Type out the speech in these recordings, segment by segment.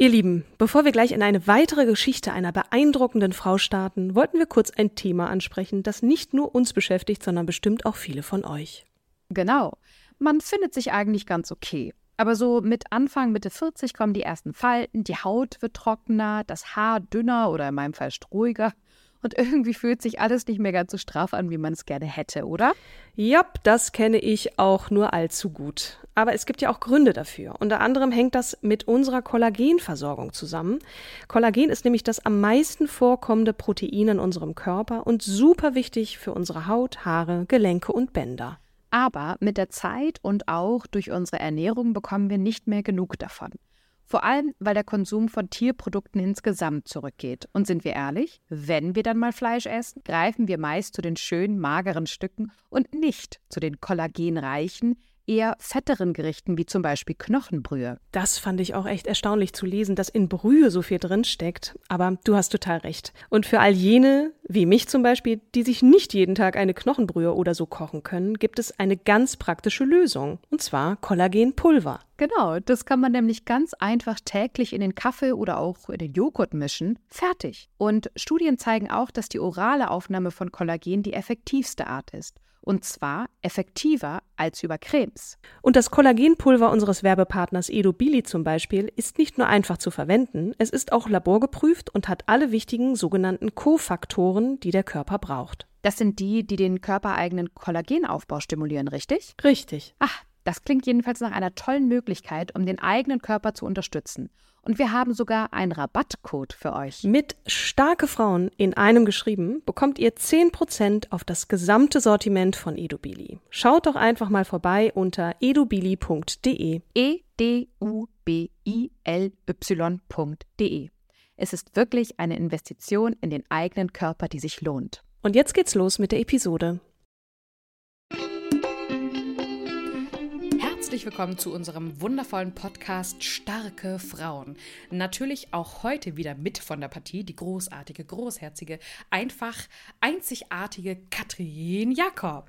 Ihr Lieben, bevor wir gleich in eine weitere Geschichte einer beeindruckenden Frau starten, wollten wir kurz ein Thema ansprechen, das nicht nur uns beschäftigt, sondern bestimmt auch viele von euch. Genau. Man findet sich eigentlich ganz okay. Aber so mit Anfang, Mitte 40 kommen die ersten Falten, die Haut wird trockener, das Haar dünner oder in meinem Fall strohiger. Und irgendwie fühlt sich alles nicht mehr ganz so straff an, wie man es gerne hätte, oder? Jap, das kenne ich auch nur allzu gut. Aber es gibt ja auch Gründe dafür. Unter anderem hängt das mit unserer Kollagenversorgung zusammen. Kollagen ist nämlich das am meisten vorkommende Protein in unserem Körper und super wichtig für unsere Haut, Haare, Gelenke und Bänder. Aber mit der Zeit und auch durch unsere Ernährung bekommen wir nicht mehr genug davon. Vor allem, weil der Konsum von Tierprodukten insgesamt zurückgeht. Und sind wir ehrlich, wenn wir dann mal Fleisch essen, greifen wir meist zu den schönen, mageren Stücken und nicht zu den kollagenreichen, eher fetteren Gerichten wie zum Beispiel Knochenbrühe. Das fand ich auch echt erstaunlich zu lesen, dass in Brühe so viel drin steckt. Aber du hast total recht. Und für all jene, wie mich zum Beispiel, die sich nicht jeden Tag eine Knochenbrühe oder so kochen können, gibt es eine ganz praktische Lösung. Und zwar Kollagenpulver. Genau, das kann man nämlich ganz einfach täglich in den Kaffee oder auch in den Joghurt mischen. Fertig. Und Studien zeigen auch, dass die orale Aufnahme von Kollagen die effektivste Art ist. Und zwar effektiver als über Cremes. Und das Kollagenpulver unseres Werbepartners Edobili zum Beispiel ist nicht nur einfach zu verwenden, es ist auch laborgeprüft und hat alle wichtigen sogenannten Kofaktoren, die der Körper braucht. Das sind die, die den körpereigenen Kollagenaufbau stimulieren, richtig? Richtig. Ach, das klingt jedenfalls nach einer tollen Möglichkeit, um den eigenen Körper zu unterstützen. Und wir haben sogar einen Rabattcode für euch. Mit starke Frauen in einem geschrieben bekommt ihr 10% auf das gesamte Sortiment von Edubili. Schaut doch einfach mal vorbei unter edubili.de. E D U B I L Y.de. Es ist wirklich eine Investition in den eigenen Körper, die sich lohnt. Und jetzt geht's los mit der Episode. Herzlich willkommen zu unserem wundervollen Podcast Starke Frauen. Natürlich auch heute wieder mit von der Partie die großartige, großherzige, einfach einzigartige Katrin Jakob.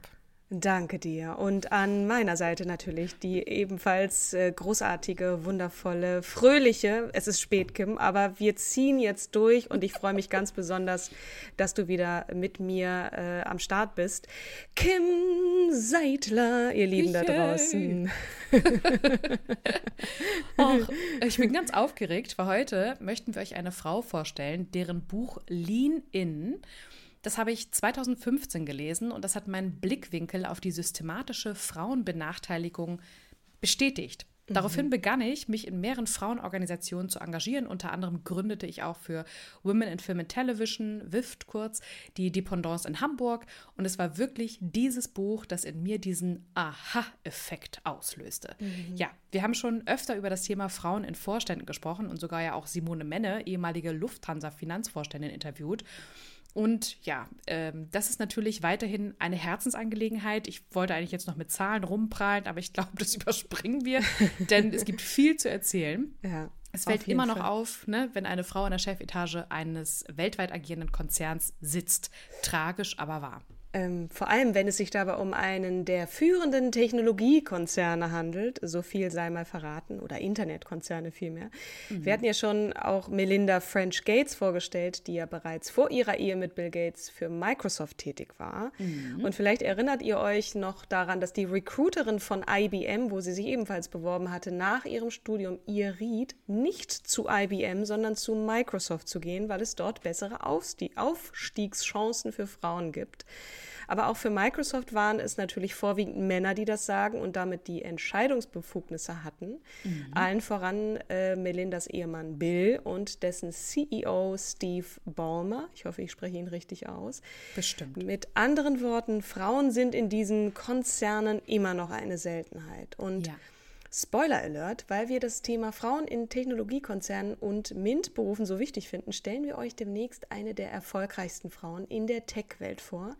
Danke dir. Und an meiner Seite natürlich die ebenfalls äh, großartige, wundervolle, fröhliche, es ist spät, Kim, aber wir ziehen jetzt durch und ich freue mich ganz besonders, dass du wieder mit mir äh, am Start bist. Kim Seidler, ihr Lieben da draußen. Och, ich bin ganz aufgeregt, weil heute möchten wir euch eine Frau vorstellen, deren Buch Lean In das habe ich 2015 gelesen und das hat meinen Blickwinkel auf die systematische Frauenbenachteiligung bestätigt. Daraufhin Mhm. begann ich, mich in mehreren Frauenorganisationen zu engagieren. Unter anderem gründete ich auch für Women in Film and Television, WIFT kurz, die Dependance in Hamburg. Und es war wirklich dieses Buch, das in mir diesen Aha-Effekt auslöste. Mhm. Ja, wir haben schon öfter über das Thema Frauen in Vorständen gesprochen und sogar ja auch Simone Menne, ehemalige Lufthansa-Finanzvorständin, interviewt. Und ja, ähm, das ist natürlich weiterhin eine Herzensangelegenheit. Ich wollte eigentlich jetzt noch mit Zahlen rumprallen, aber ich glaube, das überspringen wir, denn es gibt viel zu erzählen. Ja, Es fällt immer noch Fall. auf, ne, wenn eine Frau in der Chefetage eines weltweit agierenden Konzerns sitzt. Tragisch, aber wahr. Ähm, vor allem, wenn es sich dabei um einen der führenden Technologiekonzerne handelt, so viel sei mal verraten, oder Internetkonzerne vielmehr. Mhm. Wir hatten ja schon auch Melinda French Gates vorgestellt, die ja bereits vor ihrer Ehe mit Bill Gates für Microsoft tätig war. Mhm. Und vielleicht erinnert ihr euch noch daran, dass die Recruiterin von IBM, wo sie sich ebenfalls beworben hatte, nach ihrem Studium ihr riet, nicht zu IBM, sondern zu Microsoft zu gehen, weil es dort bessere Aufstiegschancen für Frauen gibt. Aber auch für Microsoft waren es natürlich vorwiegend Männer, die das sagen und damit die Entscheidungsbefugnisse hatten. Mhm. Allen voran äh, Melindas Ehemann Bill und dessen CEO Steve Ballmer. Ich hoffe, ich spreche ihn richtig aus. Bestimmt. Mit anderen Worten, Frauen sind in diesen Konzernen immer noch eine Seltenheit. Und ja. Spoiler Alert, weil wir das Thema Frauen in Technologiekonzernen und MINT-Berufen so wichtig finden, stellen wir euch demnächst eine der erfolgreichsten Frauen in der Tech-Welt vor.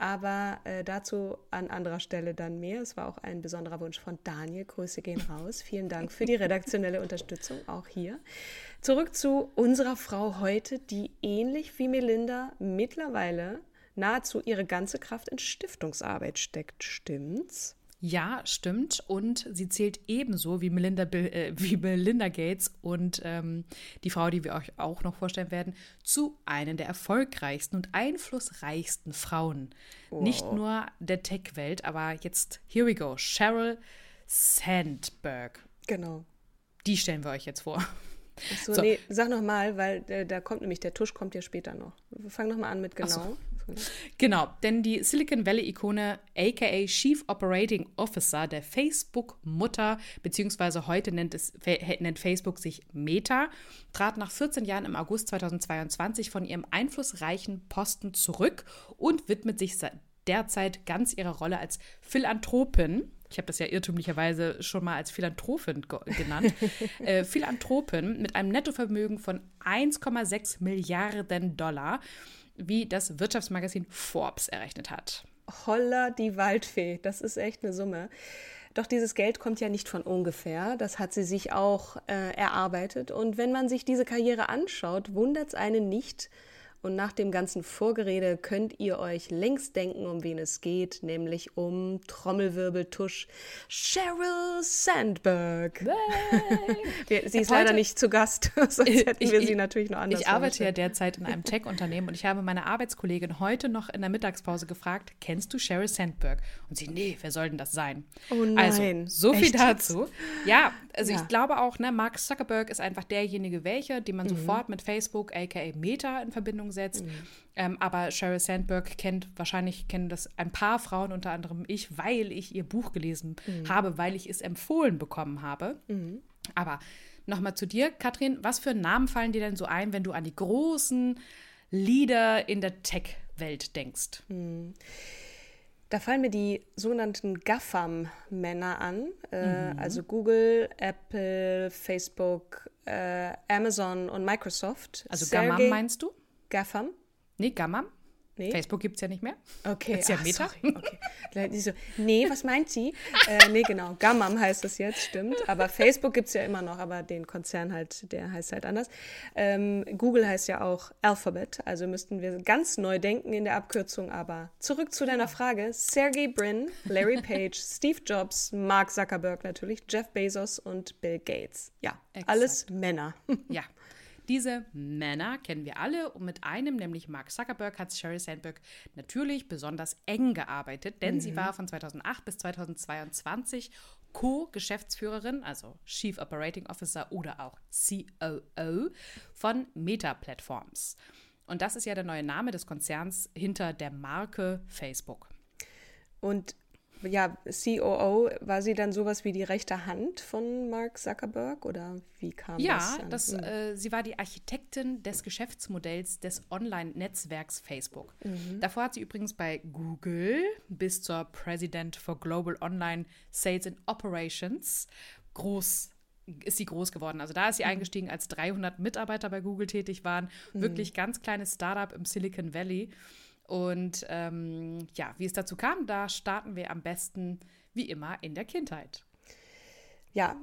Aber äh, dazu an anderer Stelle dann mehr. Es war auch ein besonderer Wunsch von Daniel. Grüße gehen raus. Vielen Dank für die redaktionelle Unterstützung auch hier. Zurück zu unserer Frau heute, die ähnlich wie Melinda mittlerweile nahezu ihre ganze Kraft in Stiftungsarbeit steckt. Stimmt's? Ja, stimmt. Und sie zählt ebenso wie Melinda, äh, wie Melinda Gates und ähm, die Frau, die wir euch auch noch vorstellen werden, zu einer der erfolgreichsten und einflussreichsten Frauen. Wow. Nicht nur der Tech-Welt, aber jetzt, here we go, Sheryl Sandberg. Genau. Die stellen wir euch jetzt vor. Achso, so. nee, sag noch mal, weil äh, da kommt nämlich, der Tusch kommt ja später noch. Fang noch mal an mit genau. Genau, denn die Silicon Valley-Ikone, aka Chief Operating Officer der Facebook-Mutter, beziehungsweise heute nennt, es, nennt Facebook sich Meta, trat nach 14 Jahren im August 2022 von ihrem einflussreichen Posten zurück und widmet sich derzeit ganz ihrer Rolle als Philanthropin. Ich habe das ja irrtümlicherweise schon mal als Philanthropin genannt, äh, Philanthropin mit einem Nettovermögen von 1,6 Milliarden Dollar wie das Wirtschaftsmagazin Forbes errechnet hat. Holla die Waldfee, das ist echt eine Summe. Doch dieses Geld kommt ja nicht von ungefähr. Das hat sie sich auch äh, erarbeitet. Und wenn man sich diese Karriere anschaut, wundert es einen nicht, und nach dem ganzen Vorgerede könnt ihr euch längst denken, um wen es geht, nämlich um Trommelwirbeltusch Sheryl Sandberg. wir, sie ist leider nicht zu Gast, sonst hätten ich, wir sie natürlich noch anders. Ich arbeite ja derzeit in einem Tech-Unternehmen und ich habe meine Arbeitskollegin heute noch in der Mittagspause gefragt, kennst du Sheryl Sandberg? Und sie, nee, wer soll denn das sein? Oh also, nein. Also, so viel Echt? dazu. Ja, also ja. ich glaube auch, ne, Mark Zuckerberg ist einfach derjenige, welcher, den man mhm. sofort mit Facebook, aka Meta, in Verbindung setzt. Mhm. Ähm, aber Sheryl Sandberg kennt, wahrscheinlich kennen das ein paar Frauen, unter anderem ich, weil ich ihr Buch gelesen mhm. habe, weil ich es empfohlen bekommen habe. Mhm. Aber nochmal zu dir, Katrin, was für Namen fallen dir denn so ein, wenn du an die großen Leader in der Tech-Welt denkst? Mhm. Da fallen mir die sogenannten GAFAM-Männer an, äh, mhm. also Google, Apple, Facebook, äh, Amazon und Microsoft. Also GAMAM meinst du? GAFAM? Nee, Gamma. Nee. Facebook gibt es ja nicht mehr. Okay. Ist ja Ach, Meta. Sorry. Okay. So, nee, was meint sie? äh, nee, genau. Gammam heißt das jetzt, stimmt. Aber Facebook gibt es ja immer noch, aber den Konzern halt, der heißt halt anders. Ähm, Google heißt ja auch Alphabet, also müssten wir ganz neu denken in der Abkürzung. Aber zurück zu deiner Frage. Sergey Brin, Larry Page, Steve Jobs, Mark Zuckerberg natürlich, Jeff Bezos und Bill Gates. Ja, Exakt. alles Männer. Ja, diese Männer kennen wir alle und mit einem, nämlich Mark Zuckerberg, hat Sheryl Sandberg natürlich besonders eng gearbeitet, denn mhm. sie war von 2008 bis 2022 Co-Geschäftsführerin, also Chief Operating Officer oder auch COO von Meta Platforms. Und das ist ja der neue Name des Konzerns hinter der Marke Facebook. Und ja, COO, war sie dann sowas wie die rechte Hand von Mark Zuckerberg oder wie kam ja, das? Ja, das, äh, sie war die Architektin des Geschäftsmodells des Online-Netzwerks Facebook. Mhm. Davor hat sie übrigens bei Google bis zur President for Global Online Sales and Operations groß ist sie groß geworden. Also da ist sie mhm. eingestiegen, als 300 Mitarbeiter bei Google tätig waren. Mhm. Wirklich ganz kleines Startup im Silicon Valley. Und ähm, ja, wie es dazu kam, da starten wir am besten wie immer in der Kindheit. Ja,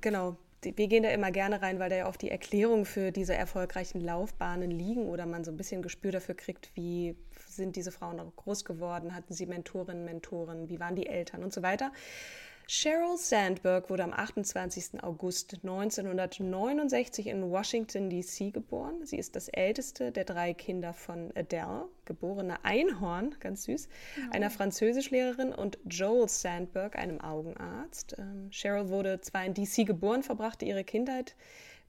genau. wir gehen da immer gerne rein, weil da ja oft die Erklärungen für diese erfolgreichen Laufbahnen liegen oder man so ein bisschen Gespür dafür kriegt, wie sind diese Frauen groß geworden, hatten sie Mentorinnen, Mentoren, wie waren die Eltern und so weiter. Sheryl Sandberg wurde am 28. August 1969 in Washington, D.C. geboren. Sie ist das älteste der drei Kinder von Adele, geborene Einhorn, ganz süß, einer Französischlehrerin und Joel Sandberg, einem Augenarzt. Ähm, Cheryl wurde zwar in D.C. geboren, verbrachte ihre Kindheit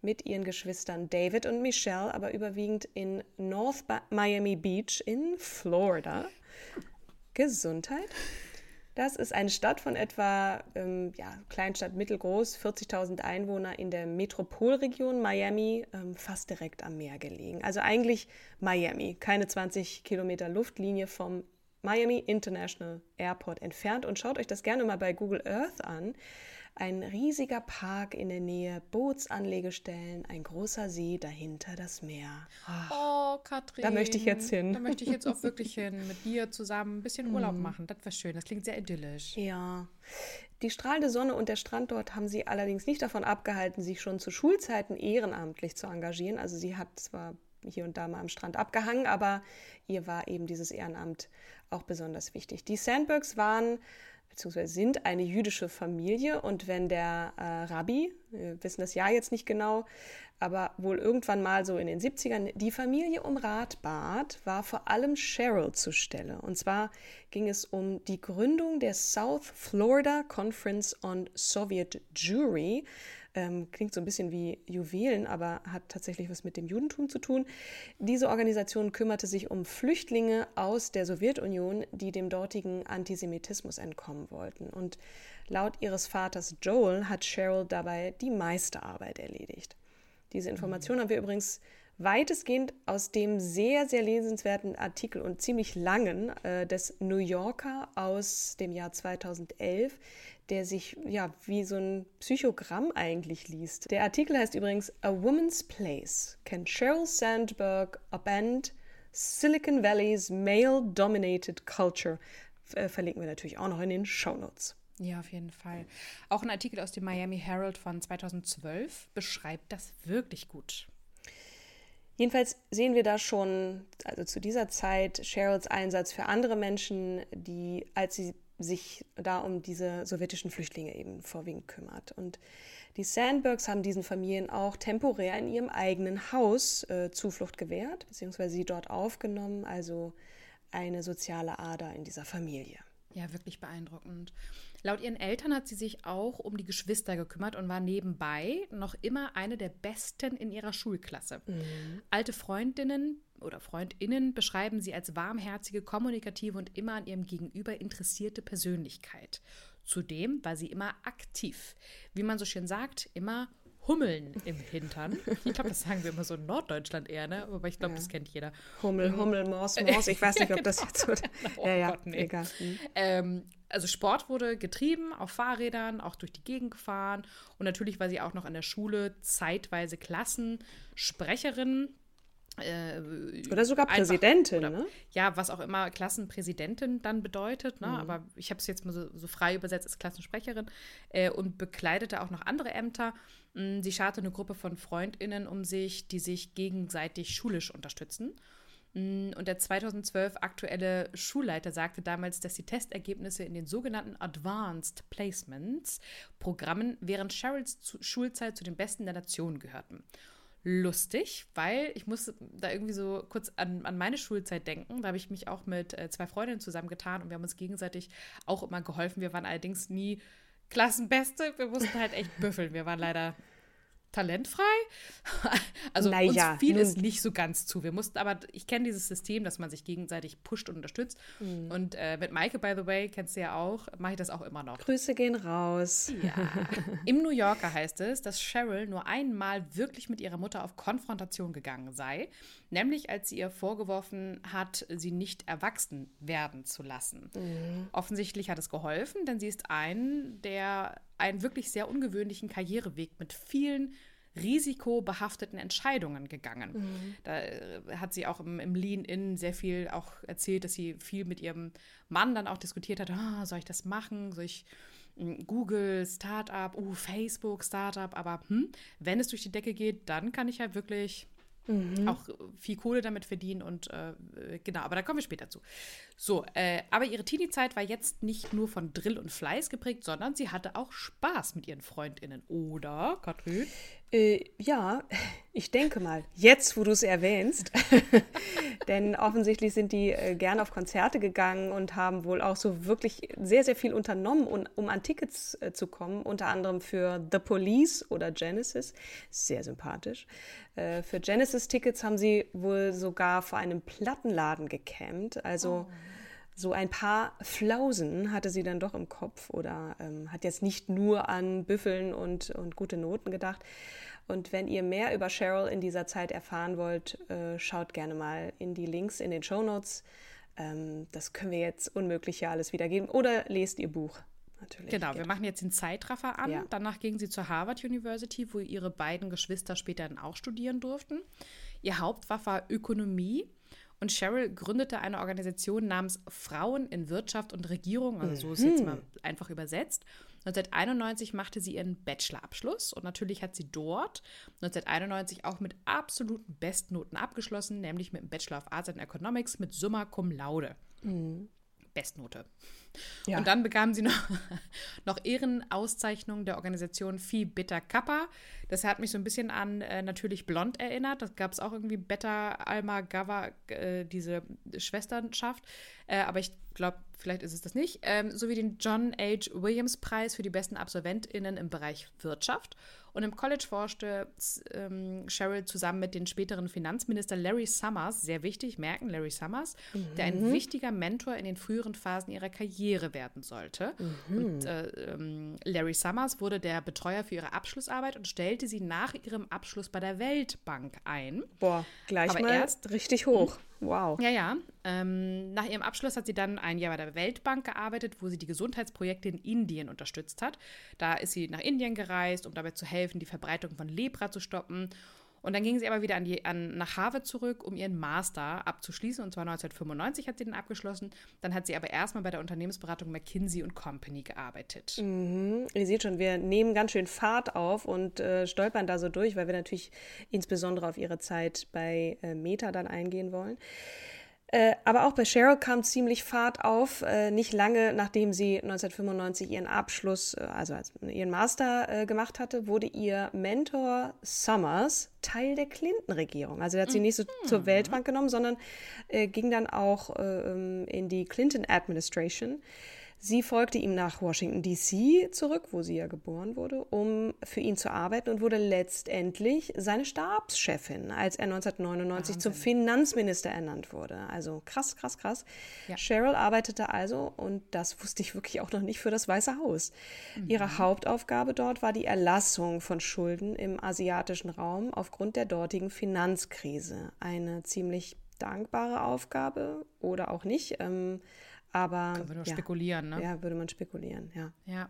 mit ihren Geschwistern David und Michelle, aber überwiegend in North Miami Beach in Florida. Gesundheit. Das ist eine Stadt von etwa, ähm, ja, Kleinstadt mittelgroß, 40.000 Einwohner in der Metropolregion Miami, ähm, fast direkt am Meer gelegen. Also eigentlich Miami, keine 20 Kilometer Luftlinie vom Miami International Airport entfernt. Und schaut euch das gerne mal bei Google Earth an. Ein riesiger Park in der Nähe, Bootsanlegestellen, ein großer See, dahinter das Meer. Oh, Katrin. Da möchte ich jetzt hin. Da möchte ich jetzt auch wirklich hin, mit dir zusammen ein bisschen Urlaub mhm. machen. Das wäre schön, das klingt sehr idyllisch. Ja. Die strahlende Sonne und der Strand dort haben sie allerdings nicht davon abgehalten, sich schon zu Schulzeiten ehrenamtlich zu engagieren. Also sie hat zwar hier und da mal am Strand abgehangen, aber ihr war eben dieses Ehrenamt auch besonders wichtig. Die Sandbergs waren beziehungsweise sind eine jüdische Familie und wenn der äh, Rabbi, wir wissen das Jahr jetzt nicht genau, aber wohl irgendwann mal so in den 70ern die Familie um Rat bat, war vor allem Cheryl zur Stelle. Und zwar ging es um die Gründung der South Florida Conference on Soviet Jewry, ähm, klingt so ein bisschen wie Juwelen, aber hat tatsächlich was mit dem Judentum zu tun. Diese Organisation kümmerte sich um Flüchtlinge aus der Sowjetunion, die dem dortigen Antisemitismus entkommen wollten. Und laut ihres Vaters Joel hat Cheryl dabei die meiste Arbeit erledigt. Diese Information mhm. haben wir übrigens weitestgehend aus dem sehr, sehr lesenswerten Artikel und ziemlich langen äh, des New Yorker aus dem Jahr 2011, der sich ja wie so ein Psychogramm eigentlich liest. Der Artikel heißt übrigens A Woman's Place. Can Sheryl Sandberg upend Silicon Valley's male-dominated culture? Äh, verlinken wir natürlich auch noch in den Show Notes. Ja, auf jeden Fall. Auch ein Artikel aus dem Miami Herald von 2012 beschreibt das wirklich gut. Jedenfalls sehen wir da schon, also zu dieser Zeit, Cheryls Einsatz für andere Menschen, die, als sie sich da um diese sowjetischen Flüchtlinge eben vorwiegend kümmert. Und die Sandbergs haben diesen Familien auch temporär in ihrem eigenen Haus äh, Zuflucht gewährt, beziehungsweise sie dort aufgenommen, also eine soziale Ader in dieser Familie. Ja, wirklich beeindruckend. Laut ihren Eltern hat sie sich auch um die Geschwister gekümmert und war nebenbei noch immer eine der Besten in ihrer Schulklasse. Mhm. Alte Freundinnen oder Freundinnen beschreiben sie als warmherzige, kommunikative und immer an ihrem Gegenüber interessierte Persönlichkeit. Zudem war sie immer aktiv. Wie man so schön sagt, immer Hummeln im Hintern. Ich glaube, das sagen wir immer so in Norddeutschland eher, ne? Aber ich glaube, ja. das kennt jeder. Hummel, mhm. Hummel, Mors, Mors. Ich weiß nicht, ob das jetzt so. oh ja, ja, Gott, nee. egal. Mhm. Ähm, also Sport wurde getrieben auf Fahrrädern, auch durch die Gegend gefahren. Und natürlich war sie auch noch an der Schule zeitweise Klassensprecherin. Äh, oder sogar Präsidentin, oder, ne? Ja, was auch immer Klassenpräsidentin dann bedeutet, ne? Mhm. aber ich habe es jetzt mal so, so, frei übersetzt als Klassensprecherin äh, und bekleidete auch noch andere Ämter. Mm, sie scharte eine Gruppe von FreundInnen um sich, die sich gegenseitig schulisch unterstützen. Mm, und der 2012 aktuelle Schulleiter sagte damals, dass die Testergebnisse in den sogenannten Advanced Placements Programmen während Cheryls Schulzeit zu den besten der Nation gehörten lustig, weil ich muss da irgendwie so kurz an, an meine Schulzeit denken. Da habe ich mich auch mit äh, zwei Freundinnen zusammengetan und wir haben uns gegenseitig auch immer geholfen. Wir waren allerdings nie Klassenbeste. Wir mussten halt echt büffeln. Wir waren leider talentfrei. Also naja, uns fiel es nicht so ganz zu. Wir mussten, aber ich kenne dieses System, dass man sich gegenseitig pusht und unterstützt. Mhm. Und äh, mit Maike, by the way, kennst du ja auch, mache ich das auch immer noch. Grüße gehen raus. Ja. Im New Yorker heißt es, dass Cheryl nur einmal wirklich mit ihrer Mutter auf Konfrontation gegangen sei, nämlich als sie ihr vorgeworfen hat, sie nicht erwachsen werden zu lassen. Mhm. Offensichtlich hat es geholfen, denn sie ist ein der einen wirklich sehr ungewöhnlichen Karriereweg mit vielen risikobehafteten Entscheidungen gegangen. Mhm. Da äh, hat sie auch im, im Lean-In sehr viel auch erzählt, dass sie viel mit ihrem Mann dann auch diskutiert hat, oh, soll ich das machen, soll ich Google, Startup, uh, Facebook, Startup, aber hm, wenn es durch die Decke geht, dann kann ich halt wirklich Mhm. Auch viel Kohle damit verdienen und äh, genau, aber da kommen wir später zu. So, äh, aber ihre Teenie-Zeit war jetzt nicht nur von Drill und Fleiß geprägt, sondern sie hatte auch Spaß mit ihren FreundInnen, oder, Katrin? Äh, ja, ich denke mal, jetzt, wo du es erwähnst. Denn offensichtlich sind die äh, gern auf Konzerte gegangen und haben wohl auch so wirklich sehr, sehr viel unternommen, um, um an Tickets äh, zu kommen. Unter anderem für The Police oder Genesis. Sehr sympathisch. Äh, für Genesis-Tickets haben sie wohl sogar vor einem Plattenladen gecampt. Also. Oh so ein paar Flausen hatte sie dann doch im Kopf oder ähm, hat jetzt nicht nur an Büffeln und, und gute Noten gedacht. Und wenn ihr mehr über Cheryl in dieser Zeit erfahren wollt, äh, schaut gerne mal in die Links in den Show Notes. Ähm, das können wir jetzt unmöglich hier alles wiedergeben. Oder lest ihr Buch. Natürlich. Genau, wir machen jetzt den Zeitraffer an. Ja. Danach ging sie zur Harvard University, wo ihre beiden Geschwister später dann auch studieren durften. Ihr Hauptfach war Ökonomie und Cheryl gründete eine Organisation namens Frauen in Wirtschaft und Regierung, also so ist jetzt mhm. mal einfach übersetzt. 1991 machte sie ihren Bachelorabschluss und natürlich hat sie dort 1991 auch mit absoluten Bestnoten abgeschlossen, nämlich mit dem Bachelor of Arts and Economics mit Summa Cum Laude. Mhm. Bestnote. Ja. Und dann bekamen sie noch, noch Ehrenauszeichnungen der Organisation Phi Beta Kappa. Das hat mich so ein bisschen an äh, natürlich Blond erinnert. Das gab es auch irgendwie Beta Alma Gava, äh, diese Schwesternschaft. Äh, aber ich glaube, vielleicht ist es das nicht. Ähm, sowie den John H. Williams Preis für die besten AbsolventInnen im Bereich Wirtschaft. Und im College forschte ähm, Cheryl zusammen mit dem späteren Finanzminister Larry Summers, sehr wichtig, merken Larry Summers, mhm. der ein mhm. wichtiger Mentor in den früheren Phasen ihrer Karriere werden sollte. Mhm. Und äh, ähm, Larry Summers wurde der Betreuer für ihre Abschlussarbeit und stellte sie nach ihrem Abschluss bei der Weltbank ein. Boah, gleich Aber mal erst richtig hoch. Wow. Ja, ja. Ähm, nach ihrem Abschluss hat sie dann ein Jahr bei der Weltbank gearbeitet, wo sie die Gesundheitsprojekte in Indien unterstützt hat. Da ist sie nach Indien gereist, um dabei zu helfen, die Verbreitung von Lepra zu stoppen. Und dann ging sie aber wieder an die, an, nach Harvard zurück, um ihren Master abzuschließen. Und zwar 1995 hat sie den abgeschlossen. Dann hat sie aber erstmal bei der Unternehmensberatung McKinsey Company gearbeitet. Mhm. Ihr seht schon, wir nehmen ganz schön Fahrt auf und äh, stolpern da so durch, weil wir natürlich insbesondere auf ihre Zeit bei äh, Meta dann eingehen wollen. Äh, aber auch bei Cheryl kam ziemlich Fahrt auf. Äh, nicht lange nachdem sie 1995 ihren Abschluss, äh, also ihren Master äh, gemacht hatte, wurde ihr Mentor Summers Teil der Clinton-Regierung. Also er hat sie nicht so mhm. zur Weltbank genommen, sondern äh, ging dann auch ähm, in die Clinton Administration. Sie folgte ihm nach Washington, D.C. zurück, wo sie ja geboren wurde, um für ihn zu arbeiten und wurde letztendlich seine Stabschefin, als er 1999 Wahnsinn. zum Finanzminister ernannt wurde. Also krass, krass, krass. Ja. Cheryl arbeitete also, und das wusste ich wirklich auch noch nicht, für das Weiße Haus. Mhm. Ihre Hauptaufgabe dort war die Erlassung von Schulden im asiatischen Raum aufgrund der dortigen Finanzkrise. Eine ziemlich dankbare Aufgabe oder auch nicht. Ähm, aber. Können wir nur ja, spekulieren, ne? Ja, würde man spekulieren, ja. Ja.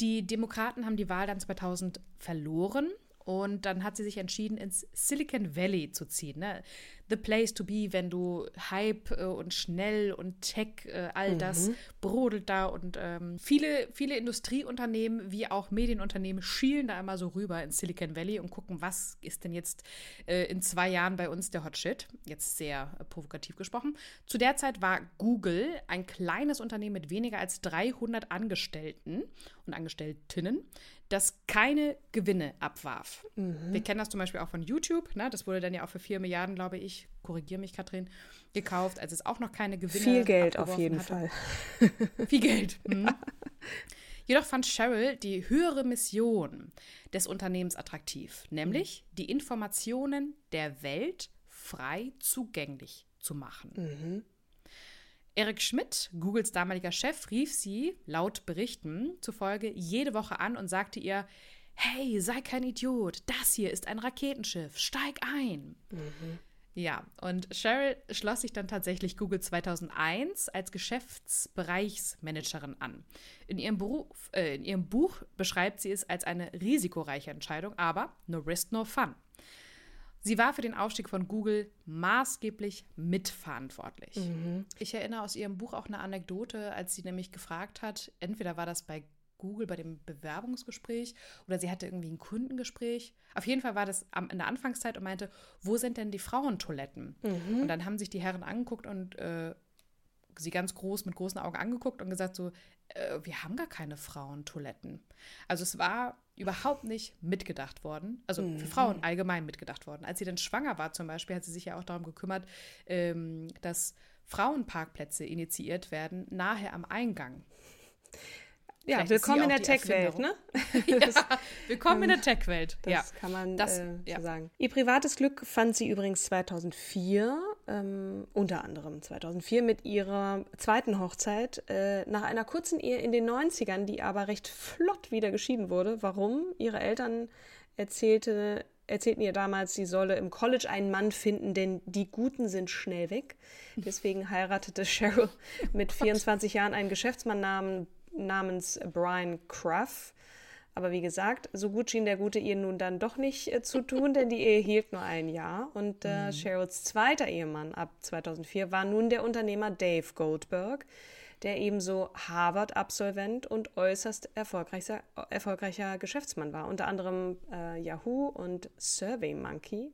Die Demokraten haben die Wahl dann 2000 verloren und dann hat sie sich entschieden, ins Silicon Valley zu ziehen. Ne? The place to be, wenn du Hype äh, und schnell und Tech, äh, all das mhm. brodelt da. Und ähm, viele, viele Industrieunternehmen wie auch Medienunternehmen schielen da immer so rüber ins Silicon Valley und gucken, was ist denn jetzt äh, in zwei Jahren bei uns der Hot Shit. Jetzt sehr äh, provokativ gesprochen. Zu der Zeit war Google ein kleines Unternehmen mit weniger als 300 Angestellten und Angestelltinnen das keine Gewinne abwarf. Mhm. Wir kennen das zum Beispiel auch von YouTube. Ne? Das wurde dann ja auch für 4 Milliarden, glaube ich, korrigiere mich, Katrin, gekauft, als es auch noch keine Gewinne Viel Geld auf jeden hatte. Fall. Viel Geld. Mhm. Jedoch fand Cheryl die höhere Mission des Unternehmens attraktiv, nämlich mhm. die Informationen der Welt frei zugänglich zu machen. Mhm. Eric Schmidt, Googles damaliger Chef, rief sie, laut Berichten zufolge, jede Woche an und sagte ihr, hey, sei kein Idiot, das hier ist ein Raketenschiff, steig ein. Mhm. Ja, und Cheryl schloss sich dann tatsächlich Google 2001 als Geschäftsbereichsmanagerin an. In ihrem, Beruf, äh, in ihrem Buch beschreibt sie es als eine risikoreiche Entscheidung, aber no risk, no fun. Sie war für den Aufstieg von Google maßgeblich mitverantwortlich. Mhm. Ich erinnere aus ihrem Buch auch eine Anekdote, als sie nämlich gefragt hat, entweder war das bei Google bei dem Bewerbungsgespräch oder sie hatte irgendwie ein Kundengespräch. Auf jeden Fall war das in der Anfangszeit und meinte, wo sind denn die Frauentoiletten? Mhm. Und dann haben sich die Herren angeguckt und äh, sie ganz groß mit großen Augen angeguckt und gesagt so, äh, wir haben gar keine Frauentoiletten. Also es war überhaupt nicht mitgedacht worden, also für mhm. Frauen allgemein mitgedacht worden. Als sie dann schwanger war zum Beispiel, hat sie sich ja auch darum gekümmert, ähm, dass Frauenparkplätze initiiert werden, nahe am Eingang. Ja, Vielleicht willkommen in der Tech-Welt, ne? ja, willkommen in der Tech-Welt. Das ja. kann man das, äh, so ja. sagen. Ihr privates Glück fand sie übrigens 2004, ähm, unter anderem 2004 mit ihrer zweiten Hochzeit, äh, nach einer kurzen Ehe in den 90ern, die aber recht flott wieder geschieden wurde. Warum? Ihre Eltern erzählte, erzählten ihr damals, sie solle im College einen Mann finden, denn die Guten sind schnell weg. Deswegen heiratete Cheryl mit 24 Jahren einen Geschäftsmann namens namens Brian Cruff. Aber wie gesagt, so gut schien der Gute ihr nun dann doch nicht äh, zu tun, denn die Ehe hielt nur ein Jahr. Und äh, mhm. Cheryls zweiter Ehemann ab 2004 war nun der Unternehmer Dave Goldberg, der ebenso Harvard-Absolvent und äußerst erfolgreicher, erfolgreicher Geschäftsmann war, unter anderem äh, Yahoo und SurveyMonkey.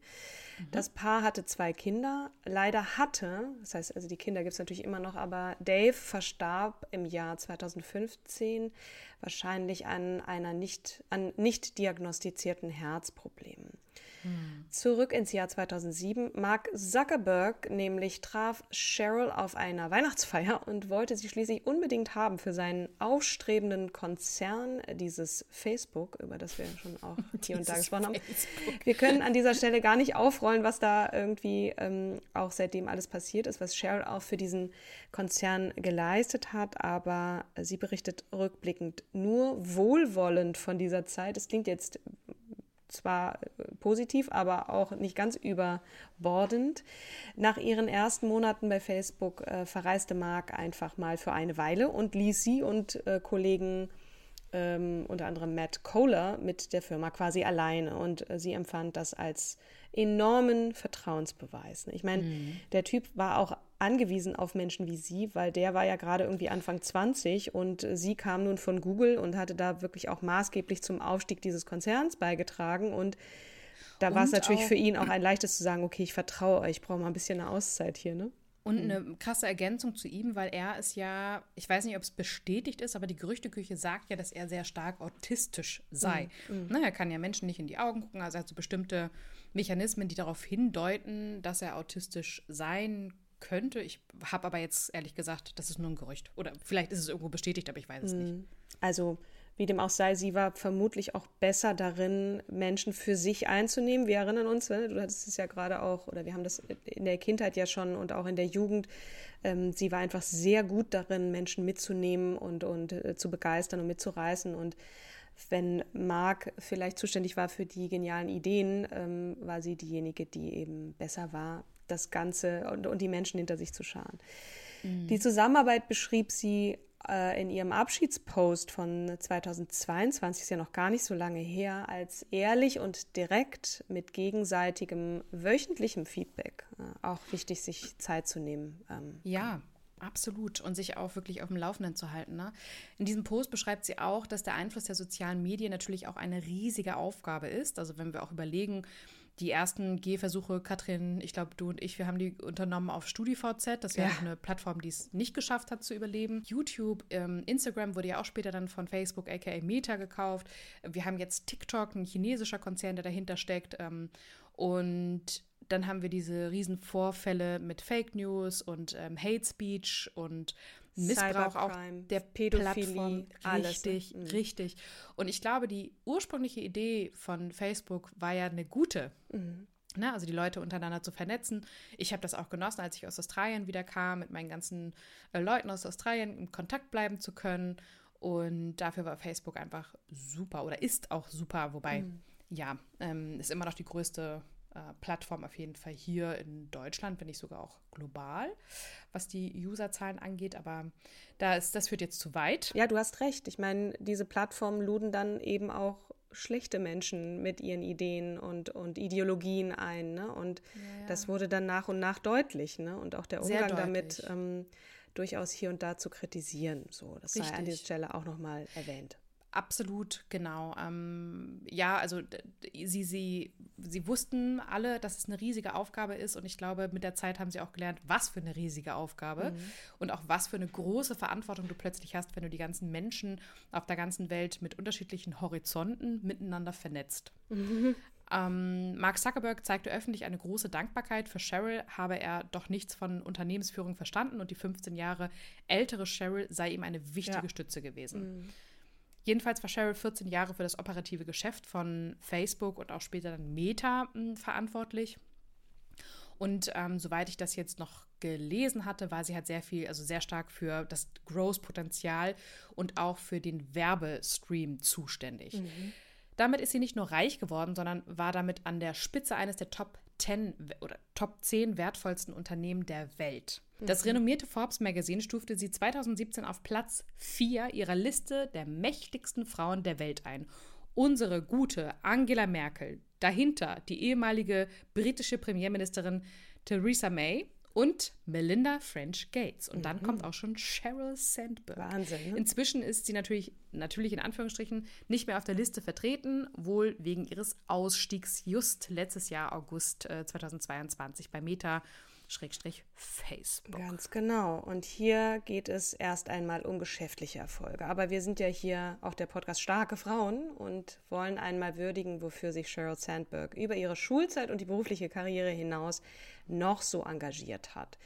Mhm. Das Paar hatte zwei Kinder. Leider hatte, das heißt, also die Kinder gibt es natürlich immer noch, aber Dave verstarb im Jahr 2015 wahrscheinlich an einer nicht, an nicht diagnostizierten Herzproblemen. Zurück ins Jahr 2007. Mark Zuckerberg nämlich traf Cheryl auf einer Weihnachtsfeier und wollte sie schließlich unbedingt haben für seinen aufstrebenden Konzern, dieses Facebook, über das wir schon auch hier und da gesprochen haben. Wir können an dieser Stelle gar nicht aufrollen, was da irgendwie ähm, auch seitdem alles passiert ist, was Cheryl auch für diesen Konzern geleistet hat, aber sie berichtet rückblickend nur wohlwollend von dieser Zeit. Es klingt jetzt zwar positiv, aber auch nicht ganz überbordend. Nach ihren ersten Monaten bei Facebook äh, verreiste Mark einfach mal für eine Weile und ließ sie und äh, Kollegen ähm, unter anderem Matt Kohler mit der Firma quasi alleine und äh, sie empfand das als enormen Vertrauensbeweis. Ich meine, mhm. der Typ war auch angewiesen auf Menschen wie sie, weil der war ja gerade irgendwie Anfang 20 und sie kam nun von Google und hatte da wirklich auch maßgeblich zum Aufstieg dieses Konzerns beigetragen und da war es natürlich für ihn auch ein leichtes zu sagen, okay, ich vertraue euch, ich brauche mal ein bisschen eine Auszeit hier, ne? Und mhm. eine krasse Ergänzung zu ihm, weil er ist ja, ich weiß nicht, ob es bestätigt ist, aber die Gerüchteküche sagt ja, dass er sehr stark autistisch sei. Mhm. Na, er kann ja Menschen nicht in die Augen gucken, also er hat so bestimmte Mechanismen, die darauf hindeuten, dass er autistisch sein könnte. Ich habe aber jetzt ehrlich gesagt, das ist nur ein Gerücht. Oder vielleicht ist es irgendwo bestätigt, aber ich weiß es mhm. nicht. Also wie dem auch sei, sie war vermutlich auch besser darin, Menschen für sich einzunehmen. Wir erinnern uns, ne, du hattest es ja gerade auch, oder wir haben das in der Kindheit ja schon und auch in der Jugend. Ähm, sie war einfach sehr gut darin, Menschen mitzunehmen und, und äh, zu begeistern und mitzureißen. Und wenn Marc vielleicht zuständig war für die genialen Ideen, ähm, war sie diejenige, die eben besser war, das Ganze und, und die Menschen hinter sich zu scharen. Mhm. Die Zusammenarbeit beschrieb sie äh, in ihrem Abschiedspost von 2022, ist ja noch gar nicht so lange her, als ehrlich und direkt mit gegenseitigem wöchentlichem Feedback. Äh, auch wichtig, sich Zeit zu nehmen. Ähm, ja, Absolut. Und sich auch wirklich auf dem Laufenden zu halten. Ne? In diesem Post beschreibt sie auch, dass der Einfluss der sozialen Medien natürlich auch eine riesige Aufgabe ist. Also wenn wir auch überlegen, die ersten Gehversuche, Katrin, ich glaube, du und ich, wir haben die unternommen auf StudiVZ. Das wäre ja. eine Plattform, die es nicht geschafft hat zu überleben. YouTube, ähm, Instagram wurde ja auch später dann von Facebook, aka Meta, gekauft. Wir haben jetzt TikTok, ein chinesischer Konzern, der dahinter steckt. Ähm, und dann haben wir diese riesen Vorfälle mit Fake News und ähm, Hate Speech und Missbrauch auch der Pädophilie, Plattform. Richtig, alles. Mhm. richtig. Und ich glaube, die ursprüngliche Idee von Facebook war ja eine gute. Mhm. Ne, also die Leute untereinander zu vernetzen. Ich habe das auch genossen, als ich aus Australien wieder kam, mit meinen ganzen äh, Leuten aus Australien in Kontakt bleiben zu können. Und dafür war Facebook einfach super oder ist auch super, wobei, mhm. ja, ähm, ist immer noch die größte äh, Plattform auf jeden Fall hier in Deutschland, wenn nicht sogar auch global, was die Userzahlen angeht. Aber da ist, das führt jetzt zu weit. Ja, du hast recht. Ich meine, diese Plattformen luden dann eben auch schlechte Menschen mit ihren Ideen und, und Ideologien ein. Ne? Und ja, ja. das wurde dann nach und nach deutlich. Ne? Und auch der Umgang damit ähm, durchaus hier und da zu kritisieren. So, das Richtig. sei an dieser Stelle auch nochmal erwähnt. Absolut, genau. Ähm, ja, also sie, sie, sie wussten alle, dass es eine riesige Aufgabe ist und ich glaube, mit der Zeit haben sie auch gelernt, was für eine riesige Aufgabe mhm. und auch was für eine große Verantwortung du plötzlich hast, wenn du die ganzen Menschen auf der ganzen Welt mit unterschiedlichen Horizonten miteinander vernetzt. Mhm. Ähm, Mark Zuckerberg zeigte öffentlich eine große Dankbarkeit. Für Cheryl habe er doch nichts von Unternehmensführung verstanden und die 15 Jahre ältere Cheryl sei ihm eine wichtige ja. Stütze gewesen. Mhm. Jedenfalls war Cheryl 14 Jahre für das operative Geschäft von Facebook und auch später dann Meta mh, hm, verantwortlich. Und ähm, soweit ich das jetzt noch gelesen hatte, war sie halt sehr viel, also sehr stark für das Growth-Potenzial und auch für den Werbestream zuständig. Mhm. Damit ist sie nicht nur reich geworden, sondern war damit an der Spitze eines der Top 10 oder Top 10 wertvollsten Unternehmen der Welt. Das mhm. renommierte Forbes Magazine stufte sie 2017 auf Platz 4 ihrer Liste der mächtigsten Frauen der Welt ein. Unsere gute Angela Merkel, dahinter die ehemalige britische Premierministerin Theresa May und Melinda French Gates. Und dann mhm. kommt auch schon Sheryl Sandberg. Wahnsinn. Ne? Inzwischen ist sie natürlich, natürlich in Anführungsstrichen, nicht mehr auf der Liste vertreten, wohl wegen ihres Ausstiegs just letztes Jahr, August äh, 2022, bei Meta Schrägstrich Facebook. Ganz genau. Und hier geht es erst einmal um geschäftliche Erfolge. Aber wir sind ja hier auch der Podcast Starke Frauen und wollen einmal würdigen, wofür sich Sheryl Sandberg über ihre Schulzeit und die berufliche Karriere hinaus noch so engagiert hat.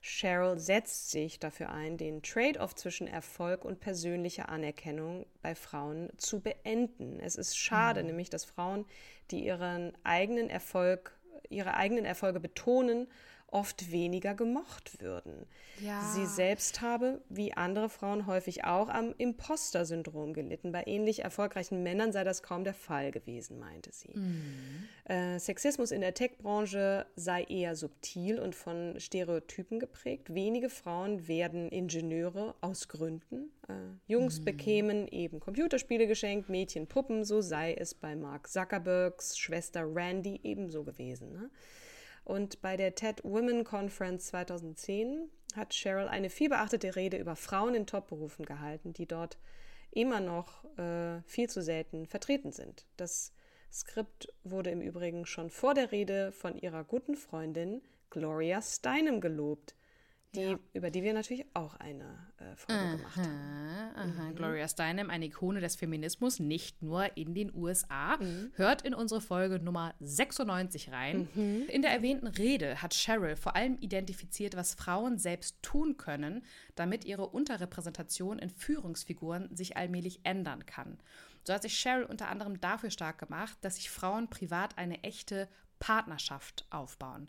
Cheryl setzt sich dafür ein, den Trade-off zwischen Erfolg und persönlicher Anerkennung bei Frauen zu beenden. Es ist schade, mhm. nämlich, dass Frauen, die ihren eigenen Erfolg, ihre eigenen Erfolge betonen oft weniger gemocht würden. Ja. Sie selbst habe, wie andere Frauen häufig auch, am Imposter-Syndrom gelitten. Bei ähnlich erfolgreichen Männern sei das kaum der Fall gewesen, meinte sie. Mhm. Äh, Sexismus in der Tech-Branche sei eher subtil und von Stereotypen geprägt. Wenige Frauen werden Ingenieure aus Gründen. Äh, Jungs mhm. bekämen eben Computerspiele geschenkt, Mädchen Puppen. So sei es bei Mark Zuckerbergs Schwester Randy ebenso gewesen. Ne? Und bei der TED Women Conference 2010 hat Cheryl eine vielbeachtete Rede über Frauen in Top-Berufen gehalten, die dort immer noch äh, viel zu selten vertreten sind. Das Skript wurde im Übrigen schon vor der Rede von ihrer guten Freundin Gloria Steinem gelobt die, ja. über die wir natürlich auch eine äh, Folge aha, gemacht haben. Aha. Mhm. Gloria Steinem, eine Ikone des Feminismus, nicht nur in den USA. Mhm. Hört in unsere Folge Nummer 96 rein. Mhm. In der erwähnten Rede hat Cheryl vor allem identifiziert, was Frauen selbst tun können, damit ihre Unterrepräsentation in Führungsfiguren sich allmählich ändern kann. So hat sich Cheryl unter anderem dafür stark gemacht, dass sich Frauen privat eine echte Partnerschaft aufbauen.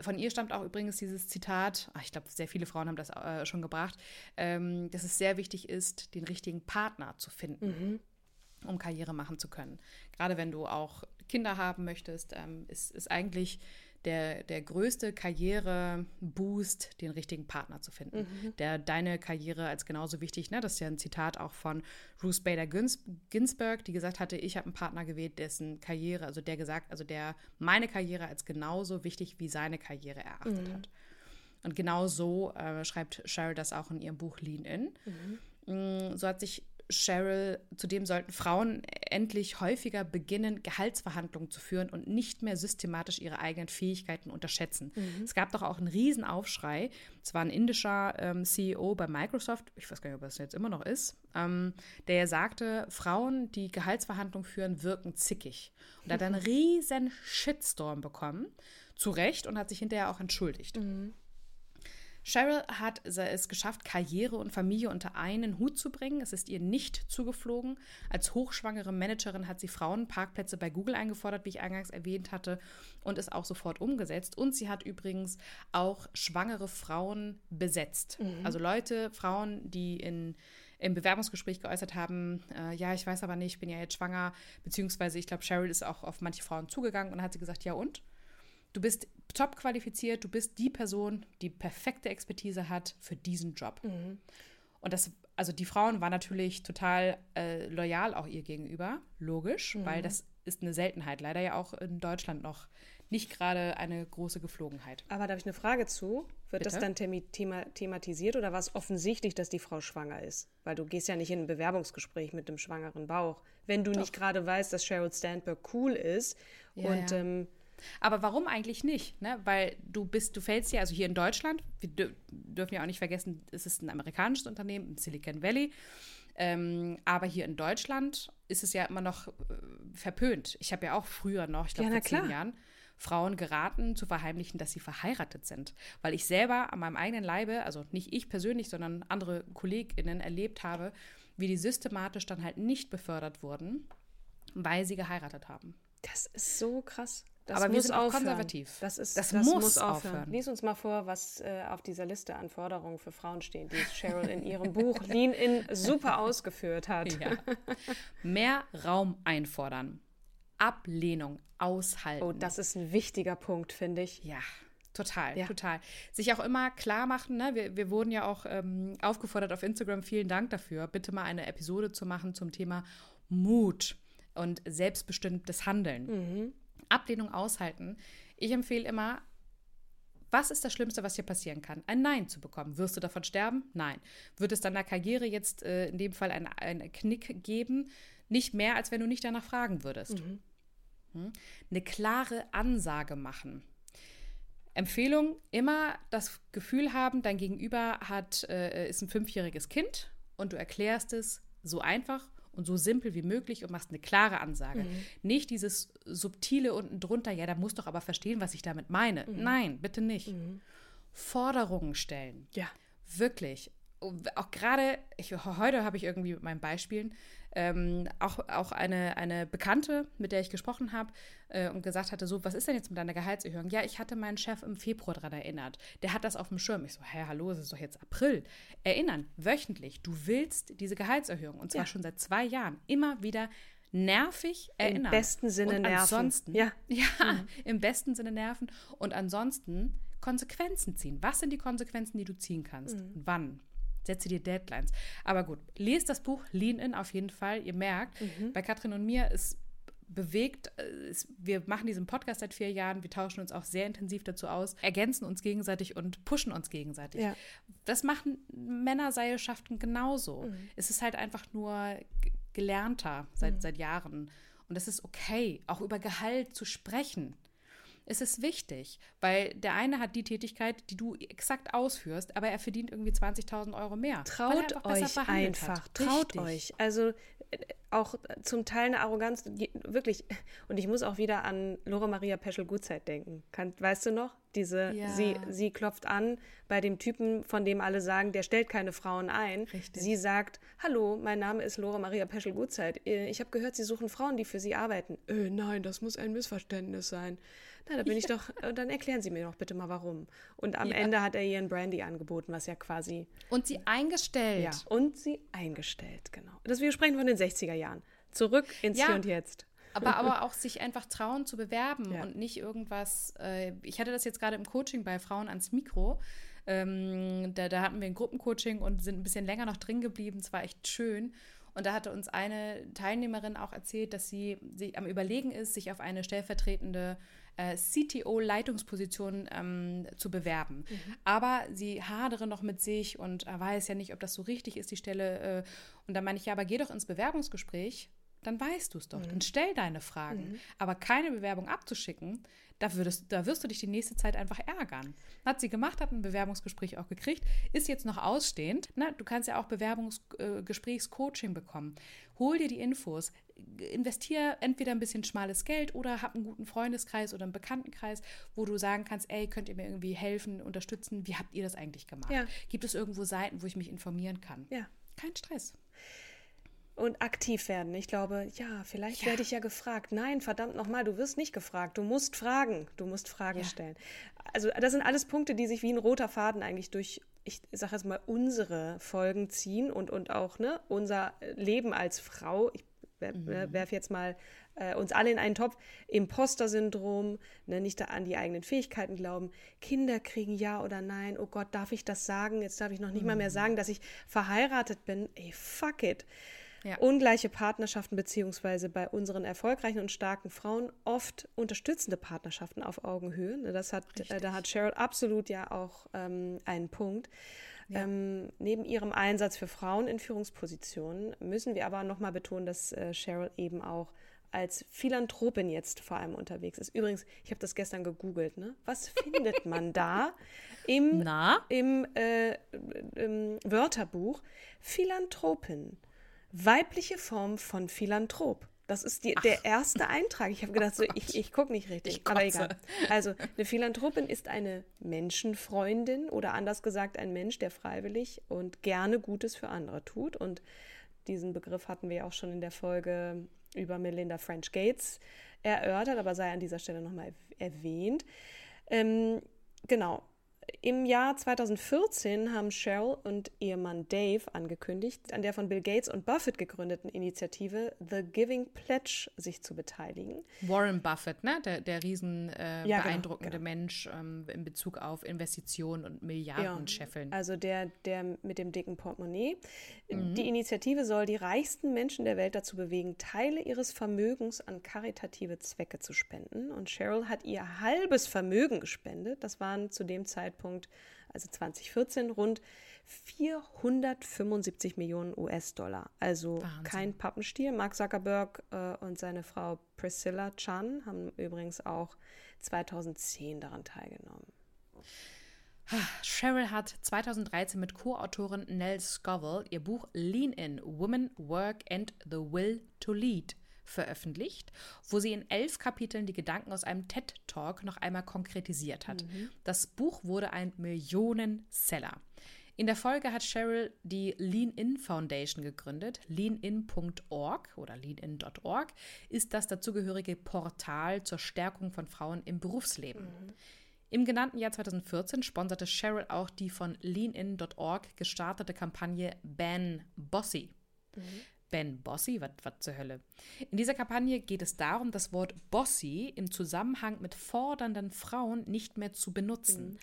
Von ihr stammt auch übrigens dieses Zitat, ach, ich glaube, sehr viele Frauen haben das äh, schon gebracht, ähm, dass es sehr wichtig ist, den richtigen Partner zu finden. Mhm um Karriere machen zu können. Gerade wenn du auch Kinder haben möchtest, ähm, ist, ist eigentlich der, der größte Karriereboost, den richtigen Partner zu finden, mhm. der deine Karriere als genauso wichtig, ne, das ist ja ein Zitat auch von Ruth Bader Ginsburg, die gesagt hatte, ich habe einen Partner gewählt, dessen Karriere, also der gesagt, also der meine Karriere als genauso wichtig wie seine Karriere erachtet mhm. hat. Und genau so äh, schreibt Cheryl das auch in ihrem Buch Lean In. Mhm. Mm, so hat sich Cheryl, zudem sollten Frauen endlich häufiger beginnen, Gehaltsverhandlungen zu führen und nicht mehr systematisch ihre eigenen Fähigkeiten unterschätzen. Mhm. Es gab doch auch einen Riesenaufschrei. Es war ein indischer ähm, CEO bei Microsoft, ich weiß gar nicht, ob das jetzt immer noch ist, ähm, der sagte, Frauen, die Gehaltsverhandlungen führen, wirken zickig. Und er hat einen riesen Shitstorm bekommen, zu Recht, und hat sich hinterher auch entschuldigt. Mhm. Cheryl hat es geschafft, Karriere und Familie unter einen Hut zu bringen. Es ist ihr nicht zugeflogen. Als hochschwangere Managerin hat sie Frauenparkplätze bei Google eingefordert, wie ich eingangs erwähnt hatte, und ist auch sofort umgesetzt. Und sie hat übrigens auch schwangere Frauen besetzt. Mhm. Also Leute, Frauen, die in im Bewerbungsgespräch geäußert haben, äh, ja, ich weiß aber nicht, ich bin ja jetzt schwanger, beziehungsweise ich glaube, Cheryl ist auch auf manche Frauen zugegangen und hat sie gesagt, ja und? Du bist top qualifiziert, du bist die Person, die perfekte Expertise hat für diesen Job. Mhm. Und das, also die Frauen waren natürlich total äh, loyal auch ihr gegenüber, logisch, mhm. weil das ist eine Seltenheit, leider ja auch in Deutschland noch nicht gerade eine große Geflogenheit. Aber da habe ich eine Frage zu. Wird Bitte? das dann thema thematisiert oder war es offensichtlich, dass die Frau schwanger ist? Weil du gehst ja nicht in ein Bewerbungsgespräch mit dem schwangeren Bauch. Wenn du nicht gerade weißt, dass Sheryl Sandberg cool ist Ja, und ja. Ähm, Aber warum eigentlich nicht? Ne? Weil du bist, du fällst ja, also hier in Deutschland, wir dür dürfen ja auch nicht vergessen, es ist ein amerikanisches Unternehmen im Silicon Valley. Ähm, aber hier in Deutschland ist es ja immer noch äh, verpönt. Ich habe ja auch früher noch, ich glaube Ja, vor zehn klar. Jahren, Frauen geraten zu verheimlichen, dass sie verheiratet sind. Weil ich selber an meinem eigenen Leibe, also nicht ich persönlich, sondern andere KollegInnen erlebt habe, wie die systematisch dann halt nicht befördert wurden, weil sie geheiratet haben. das ist so krass. Das Aber wir sind auch aufhören. konservativ. Das, ist, Das das, muss muss, aufhören. aufhören. Lies uns mal vor, was äh, auf dieser Liste an Forderungen für Frauen stehen, die Cheryl in ihrem Buch Lean In super ausgeführt hat. Ja. Mehr Raum einfordern. Ablehnung aushalten. Oh, das ist ein wichtiger Punkt, finde ich. Ja, total, Ja. total. Sich auch immer klar machen, ne? wir, wir wurden ja auch ähm, aufgefordert auf Instagram, vielen Dank dafür, bitte mal eine Episode zu machen zum Thema Mut und selbstbestimmtes Handeln. Ablehnung aushalten. Ich empfehle immer, was ist das Schlimmste, was dir passieren kann? Ein Nein zu bekommen. Wirst du davon sterben? Nein. Wird es deiner Karriere jetzt äh, in dem Fall einen ein Knick geben? Nicht mehr, als wenn du nicht danach fragen würdest. Hm? Eine klare Ansage machen. Empfehlung, immer das Gefühl haben, dein Gegenüber hat, äh, ist ein fünfjähriges Kind und du erklärst es so einfach und so simpel wie möglich und machst eine klare Ansage. Nicht dieses subtile unten drunter, ja, da musst doch aber verstehen, was ich damit meine. Nein, bitte nicht. Forderungen stellen. Ja. Wirklich. Auch gerade, heute habe ich irgendwie mit meinen Beispielen ähm, auch, auch eine, eine Bekannte, mit der ich gesprochen habe äh, und gesagt hatte, so, was ist denn jetzt mit deiner Gehaltserhöhung? Ja, ich hatte meinen Chef im Februar daran erinnert. Der hat das auf dem Schirm. Ich so, hä, hallo, es ist doch jetzt April. Erinnern, wöchentlich, du willst diese Gehaltserhöhung und zwar Ja. schon seit zwei Jahren immer wieder nervig erinnern. besten Sinne und nerven. Ansonsten, Ja. ja, im besten Sinne nerven. Und ansonsten Konsequenzen ziehen. Was sind die Konsequenzen, die du ziehen kannst? Wann? Setze dir Deadlines. Aber gut, lest das Buch Lean In auf jeden Fall. Ihr merkt, bei Katrin und mir ist bewegt. äh, wir machen diesen Podcast seit vier Jahren. Wir tauschen uns auch sehr intensiv dazu aus, ergänzen uns gegenseitig und pushen uns gegenseitig. Ja. Das machen Männerseilschaften genauso. Es ist halt einfach nur gelernter seit, seit Jahren. Und es ist okay, auch über Gehalt zu sprechen. Es ist wichtig, weil der eine hat die Tätigkeit, die du exakt ausführst, aber er verdient irgendwie 20.000 Euro mehr. Traut einfach euch einfach, Hat. traut Richtig. euch. Also äh, auch zum Teil eine Arroganz, die, wirklich. Und ich muss auch wieder an Lore Maria Peschel-Gutzeit denken. Kann, weißt du noch? Diese, Ja. sie, sie klopft an bei dem Typen, von dem alle sagen, der stellt keine Frauen ein. Richtig. Sie sagt, hallo, mein Name ist Lore Maria Peschel-Gutzeit. Äh, Ich habe gehört, Sie suchen Frauen, die für Sie arbeiten. Äh, nein, das muss ein Missverständnis sein. Na, da bin ich doch, äh, dann erklären Sie mir doch bitte mal warum. Und am Ja. Ende hat er ihr ein Brandy angeboten, was ja quasi Und sie eingestellt. ja, und sie eingestellt, genau. Das wir sprechen von den 60er Jahren. Zurück ins Ja. Hier und Jetzt. Aber, aber auch sich einfach trauen zu bewerben Ja. und nicht irgendwas. Äh, ich hatte das jetzt gerade im Coaching bei Frauen ans Mikro. Ähm, da, da hatten wir ein Gruppencoaching und sind ein bisschen länger noch drin geblieben. Es war echt schön. Und da hatte uns eine Teilnehmerin auch erzählt, dass sie, sie am Überlegen ist, sich auf eine stellvertretende äh, CTO-Leitungsposition ähm, zu bewerben. Aber sie hadere noch mit sich und äh, weiß ja nicht, ob das so richtig ist, die Stelle. Äh, und dann meine ich, ja, aber geh doch ins Bewerbungsgespräch dann weißt du es doch. Dann stell deine Fragen. Aber keine Bewerbung abzuschicken, da, würdest, da wirst du dich die nächste Zeit einfach ärgern. Hat sie gemacht, hat ein Bewerbungsgespräch auch gekriegt, ist jetzt noch ausstehend. Na, du kannst ja auch Bewerbungsgesprächscoaching bekommen. Hol dir die Infos. Investier entweder ein bisschen schmales Geld oder hab einen guten Freundeskreis oder einen Bekanntenkreis, wo du sagen kannst, ey, könnt ihr mir irgendwie helfen, unterstützen? Wie habt ihr das eigentlich gemacht? Ja. Gibt es irgendwo Seiten, wo ich mich informieren kann? Ja. Kein Stress. Und aktiv werden. Ich glaube, ja, vielleicht Ja. werde ich ja gefragt. Nein, verdammt nochmal, du wirst nicht gefragt. Du musst fragen. Du musst Fragen Ja. stellen. Also, das sind alles Punkte, die sich wie ein roter Faden eigentlich durch, ich sage jetzt mal, unsere Folgen ziehen und, und auch ne, unser Leben als Frau. Ich Mhm. werfe jetzt mal äh, uns alle in einen Topf. Imposter-Syndrom, ne, nicht da an die eigenen Fähigkeiten glauben. Kinder kriegen ja oder nein. Oh Gott, darf ich das sagen? Jetzt darf ich noch nicht mal Mhm. mehr sagen, dass ich verheiratet bin. Ey, fuck it. Ja. ungleiche Partnerschaften beziehungsweise bei unseren erfolgreichen und starken Frauen oft unterstützende Partnerschaften auf Augenhöhe. Ne, das hat, äh, da hat Cheryl absolut ja auch ähm, einen Punkt. Ja. Ähm, neben ihrem Einsatz für Frauen in Führungspositionen müssen wir aber nochmal betonen, dass äh, Cheryl eben auch als Philanthropin jetzt vor allem unterwegs ist. Übrigens, ich habe das gestern gegoogelt. Ne? Was findet man da im, im, äh, im Wörterbuch? Philanthropin. Weibliche Form von Philanthrop. Das ist die, der erste Eintrag. Ich habe gedacht, so, ich, ich gucke nicht richtig. Aber egal. Also, eine Philanthropin ist eine Menschenfreundin oder anders gesagt ein Mensch, der freiwillig und gerne Gutes für andere tut. Und diesen Begriff hatten wir auch schon in der Folge über Melinda French Gates erörtert, aber sei an dieser Stelle nochmal erwähnt. Ähm, genau, im Jahr 2014 haben Cheryl und Ehemann Dave angekündigt, an der von Bill Gates und Buffett gegründeten Initiative The Giving Pledge sich zu beteiligen. Warren Buffett, ne? der, der riesen äh, ja, genau, beeindruckende genau, genau. Mensch ähm, in Bezug auf Investitionen und Milliarden ja, scheffeln. Also der, der mit dem dicken Portemonnaie. Mhm. Die Initiative soll die reichsten Menschen der Welt dazu bewegen, Teile ihres Vermögens an karitative Zwecke zu spenden. Und Cheryl hat ihr halbes Vermögen gespendet. Das waren zu dem Zeitpunkt Zeitpunkt, also 2014, rund 475 Millionen US-Dollar. Also Wahnsinn. kein Pappenstiel. Mark Zuckerberg äh, und seine Frau Priscilla Chan haben übrigens auch 2010 daran teilgenommen. Cheryl hat 2013 mit Co-Autorin Nell Scoville ihr Buch Lean In: Women, Work and the Will to Lead veröffentlicht, wo sie in elf Kapiteln die Gedanken aus einem TED-Talk noch einmal konkretisiert hat. Mhm. Das Buch wurde ein Millionenseller. In der Folge hat Cheryl die Lean In Foundation gegründet. Leanin.org oder leanin.org ist das dazugehörige Portal zur Stärkung von Frauen im Berufsleben. Mhm. Im genannten Jahr 2014 sponserte Cheryl auch die von leanin.org gestartete Kampagne Ban Bossy. Mhm. Ben Bossy, was zur Hölle. In dieser Kampagne geht es darum, das Wort Bossy im Zusammenhang mit fordernden Frauen nicht mehr zu benutzen. Mhm.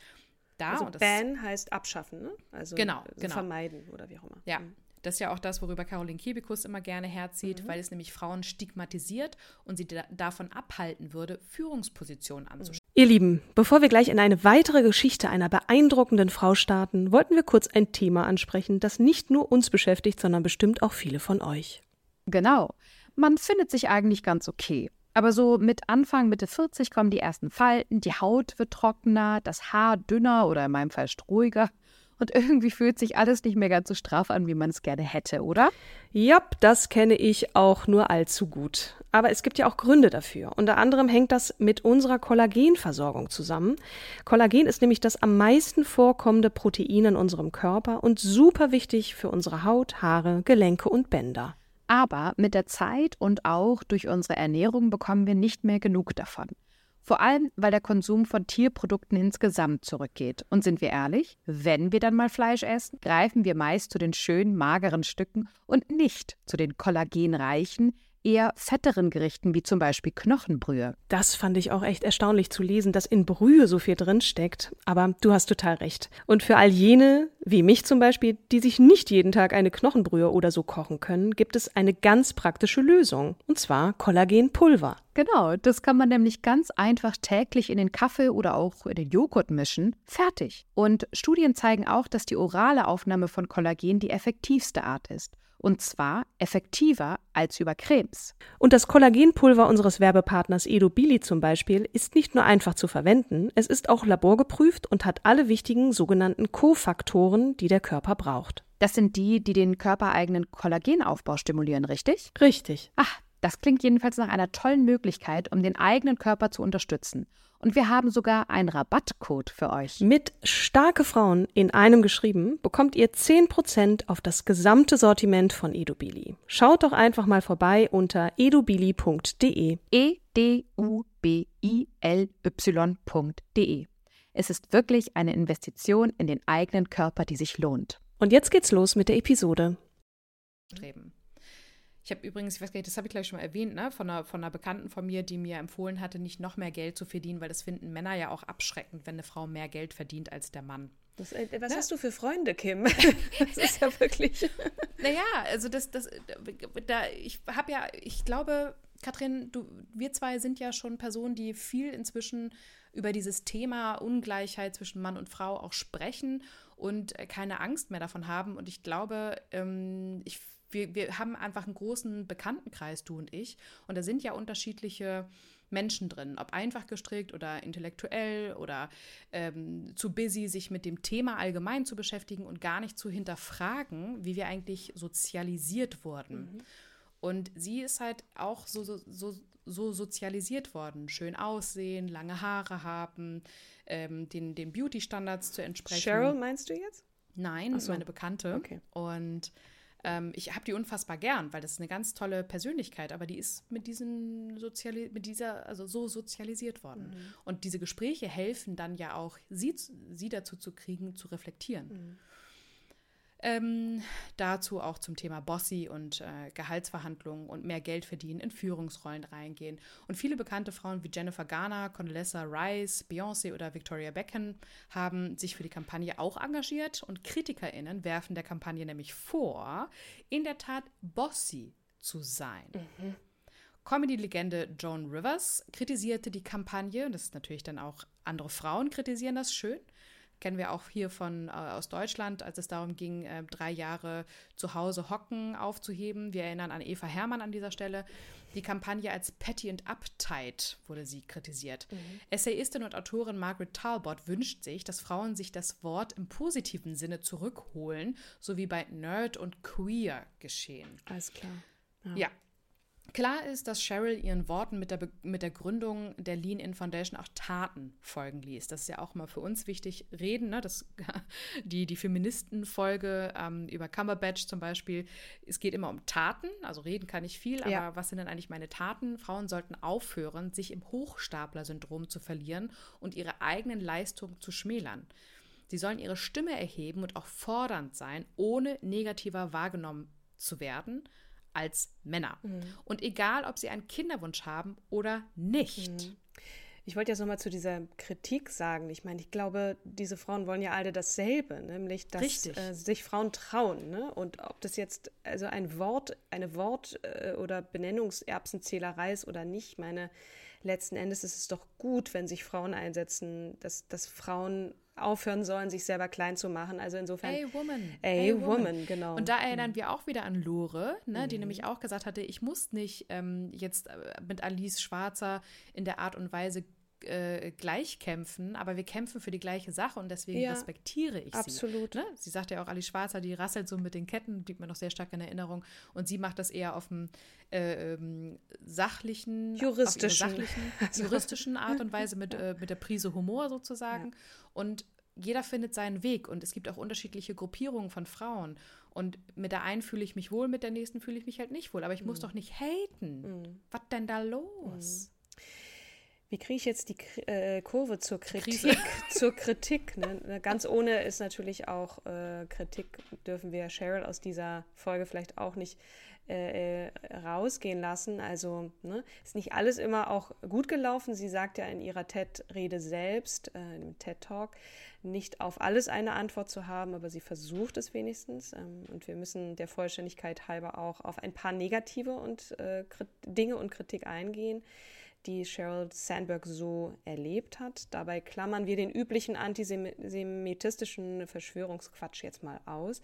Da, also ban heißt abschaffen, ne? Also genau, genau. vermeiden oder wie auch immer. Ja. Mhm. Das ist ja auch das, worüber Caroline Kebekus immer gerne herzieht, mhm. weil es nämlich Frauen stigmatisiert und sie da davon abhalten würde, Führungspositionen anzustellen. Ihr Lieben, bevor wir gleich in eine weitere Geschichte einer beeindruckenden Frau starten, wollten wir kurz ein Thema ansprechen, das nicht nur uns beschäftigt, sondern bestimmt auch viele von euch. Genau. Man findet sich eigentlich ganz okay. Aber so mit Anfang, Mitte 40 kommen die ersten Falten, die Haut wird trockener, das Haar dünner oder in meinem Fall strohiger und irgendwie fühlt sich alles nicht mehr ganz so straff an, wie man es gerne hätte, oder? Ja, das kenne ich auch nur allzu gut. Aber es gibt ja auch Gründe dafür. Unter anderem hängt das mit unserer Kollagenversorgung zusammen. Kollagen ist nämlich das am meisten vorkommende Protein in unserem Körper und super wichtig für unsere Haut, Haare, Gelenke und Bänder. Aber mit der Zeit und auch durch unsere Ernährung bekommen wir nicht mehr genug davon. Vor allem, weil der Konsum von Tierprodukten insgesamt zurückgeht. Und sind wir ehrlich, wenn wir dann mal Fleisch essen, greifen wir meist zu den schönen, mageren Stücken und nicht zu den kollagenreichen, eher fetteren Gerichten wie zum Beispiel Knochenbrühe. Das fand ich auch echt erstaunlich zu lesen, dass in Brühe so viel drin steckt. Aber du hast total recht. Und für all jene, wie mich zum Beispiel, die sich nicht jeden Tag eine Knochenbrühe oder so kochen können, gibt es eine ganz praktische Lösung. Und zwar Kollagenpulver. Genau, das kann man nämlich ganz einfach täglich in den Kaffee oder auch in den Joghurt mischen. Fertig. Und Studien zeigen auch, dass die orale Aufnahme von Kollagen die effektivste Art ist. Und zwar effektiver als über Cremes. Und das Kollagenpulver unseres Werbepartners Edo Billy zum Beispiel ist nicht nur einfach zu verwenden, es ist auch laborgeprüft und hat alle wichtigen sogenannten Kofaktoren, die der Körper braucht. Das sind die, die den körpereigenen Kollagenaufbau stimulieren, richtig? Richtig. Ach, das klingt jedenfalls nach einer tollen Möglichkeit, um den eigenen Körper zu unterstützen. Und wir haben sogar einen Rabattcode für euch. Mit starke Frauen in einem geschrieben bekommt ihr 10% auf das gesamte Sortiment von Edubili. Schaut doch einfach mal vorbei unter edubili.de. E D U B I L Y.de. Es ist wirklich eine Investition in den eigenen Körper, die sich lohnt. Und jetzt geht's los mit der Episode. Streben. Ich habe übrigens, ich weiß gar nicht, das habe ich gleich schon mal erwähnt, ne, von einer, von einer Bekannten von mir, die mir empfohlen hatte, nicht noch mehr Geld zu verdienen, weil das finden Männer ja auch abschreckend, wenn eine Frau mehr Geld verdient als der Mann. Das, äh, was ja. hast du für Freunde, Kim? das ist ja wirklich. naja, also das, das, da, ich habe ja, ich glaube, Katrin, du, wir zwei sind ja schon Personen, die viel inzwischen über dieses Thema Ungleichheit zwischen Mann und Frau auch sprechen und äh, keine Angst mehr davon haben. Und ich glaube, ähm, ich wir, wir haben einfach einen großen Bekanntenkreis, du und ich. Und da sind ja unterschiedliche Menschen drin, ob einfach gestrickt oder intellektuell oder ähm, zu busy, sich mit dem Thema allgemein zu beschäftigen und gar nicht zu hinterfragen, wie wir eigentlich sozialisiert wurden. Mhm. Und sie ist halt auch so, so, so, so, sozialisiert worden. Schön aussehen, lange Haare haben, ähm, den, den Beauty-Standards zu entsprechen. Cheryl meinst du jetzt? Nein, so. meine Bekannte. Okay. Und ähm, ich habe die unfassbar gern, weil das ist eine ganz tolle Persönlichkeit, aber die ist mit diesen Soziali mit dieser, also so sozialisiert worden. Mhm. Und diese Gespräche helfen dann ja auch, sie, sie dazu zu kriegen, zu reflektieren. Mhm. Ähm, dazu auch zum Thema Bossy und äh, Gehaltsverhandlungen und mehr Geld verdienen, in Führungsrollen reingehen. Und viele bekannte Frauen wie Jennifer Garner, Condoleezza Rice, Beyoncé oder Victoria Beckham haben sich für die Kampagne auch engagiert und KritikerInnen werfen der Kampagne nämlich vor, in der Tat Bossy zu sein. Mhm. Comedy-Legende Joan Rivers kritisierte die Kampagne, und das ist natürlich dann auch andere Frauen kritisieren das schön, kennen wir auch hier von äh, aus Deutschland, als es darum ging, äh, drei Jahre zu Hause hocken aufzuheben. Wir erinnern an Eva Hermann an dieser Stelle. Die Kampagne als Petty and Uptight wurde sie kritisiert. Mhm. Essayistin und Autorin Margaret Talbot wünscht sich, dass Frauen sich das Wort im positiven Sinne zurückholen, so wie bei Nerd und Queer geschehen. Alles klar. ja, ja Klar ist, dass Cheryl ihren Worten mit der, mit der Gründung der Lean-In Foundation auch Taten folgen ließ. Das ist ja auch immer für uns wichtig. Reden, ne? das, die, die Feministenfolge ähm, über Cumberbatch zum Beispiel, es geht immer um Taten. Also reden kann ich viel, aber ja. was sind denn eigentlich meine Taten? Frauen sollten aufhören, sich im Hochstapler-Syndrom zu verlieren und ihre eigenen Leistungen zu schmälern. Sie sollen ihre Stimme erheben und auch fordernd sein, ohne negativer wahrgenommen zu werden – als Männer. Mhm. Und egal, ob sie einen Kinderwunsch haben oder nicht. Mhm. Ich wollte jetzt nochmal zu dieser Kritik sagen. Ich meine, ich glaube, diese Frauen wollen ja alle dasselbe, nämlich dass äh, sich Frauen trauen. Ne? Und ob das jetzt also ein Wort, eine Wort- äh, oder Benennungserbsenzählerei ist oder nicht, meine, letzten Endes ist es doch gut, wenn sich Frauen einsetzen, dass, dass Frauen aufhören sollen, sich selber klein zu machen. Also insofern. A Woman. A woman. woman. genau. Und da erinnern mhm. wir auch wieder an Lore, ne, mhm. die nämlich auch gesagt hatte, ich muss nicht ähm, jetzt äh, mit Alice Schwarzer in der Art und Weise äh, gleich kämpfen, aber wir kämpfen für die gleiche Sache und deswegen ja, respektiere ich absolut. sie. Ne? Sie sagt ja auch, Ali Schwarzer, die rasselt so mit den Ketten, blieb mir noch sehr stark in Erinnerung. Und sie macht das eher auf dem äh, ähm, sachlichen, juristischen, sachlichen, juristischen Art und Weise mit, äh, mit der Prise Humor sozusagen. Ja. Und jeder findet seinen Weg und es gibt auch unterschiedliche Gruppierungen von Frauen. Und mit der einen fühle ich mich wohl, mit der nächsten fühle ich mich halt nicht wohl. Aber ich mhm. muss doch nicht haten. Mhm. Was denn da los? Mhm. Wie kriege ich jetzt die äh, Kurve zur Kritik? zur Kritik. Ne? Ganz ohne ist natürlich auch äh, Kritik, dürfen wir Cheryl aus dieser Folge vielleicht auch nicht äh, äh rausgehen lassen. Also ne, ist nicht alles immer auch gut gelaufen. Sie sagt ja in ihrer TED-Rede selbst, äh, im TED-Talk, nicht auf alles eine Antwort zu haben, aber sie versucht es wenigstens. Ähm, und wir müssen der Vollständigkeit halber auch auf ein paar negative und, äh, Dinge und Kritik eingehen die Sheryl Sandberg so erlebt hat. Dabei klammern wir den üblichen antisemitistischen Verschwörungsquatsch jetzt mal aus.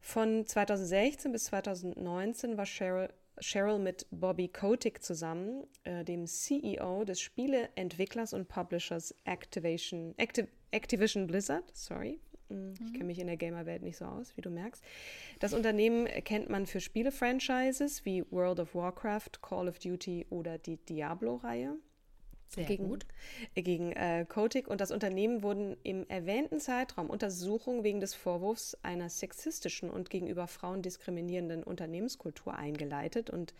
Von 2016 bis 2019 war Cheryl, Cheryl mit Bobby Kotick zusammen, äh, dem CEO des Spieleentwicklers und Publishers Activation, Activ Activision Blizzard, sorry, ich kenne mich in der Gamer-Welt nicht so aus, wie du merkst. Das Unternehmen kennt man für Spiele-Franchises wie World of Warcraft, Call of Duty oder die Diablo-Reihe. Sehr gegen, gut. Gegen äh, Kotick und das Unternehmen wurden im erwähnten Zeitraum Untersuchungen wegen des Vorwurfs einer sexistischen und gegenüber Frauen diskriminierenden Unternehmenskultur eingeleitet und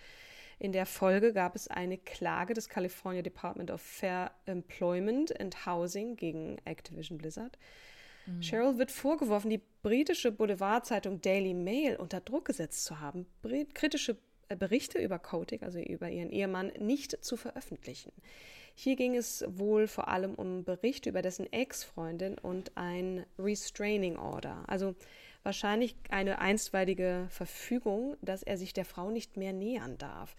in der Folge gab es eine Klage des California Department of Fair Employment and Housing gegen Activision Blizzard. Mhm. Cheryl wird vorgeworfen, die britische Boulevardzeitung Daily Mail unter Druck gesetzt zu haben. Kritische äh, Berichte über Kotick, also über ihren Ehemann, nicht zu veröffentlichen. Hier ging es wohl vor allem um Berichte über dessen Ex-Freundin und ein Restraining Order, also wahrscheinlich eine einstweilige Verfügung, dass er sich der Frau nicht mehr nähern darf.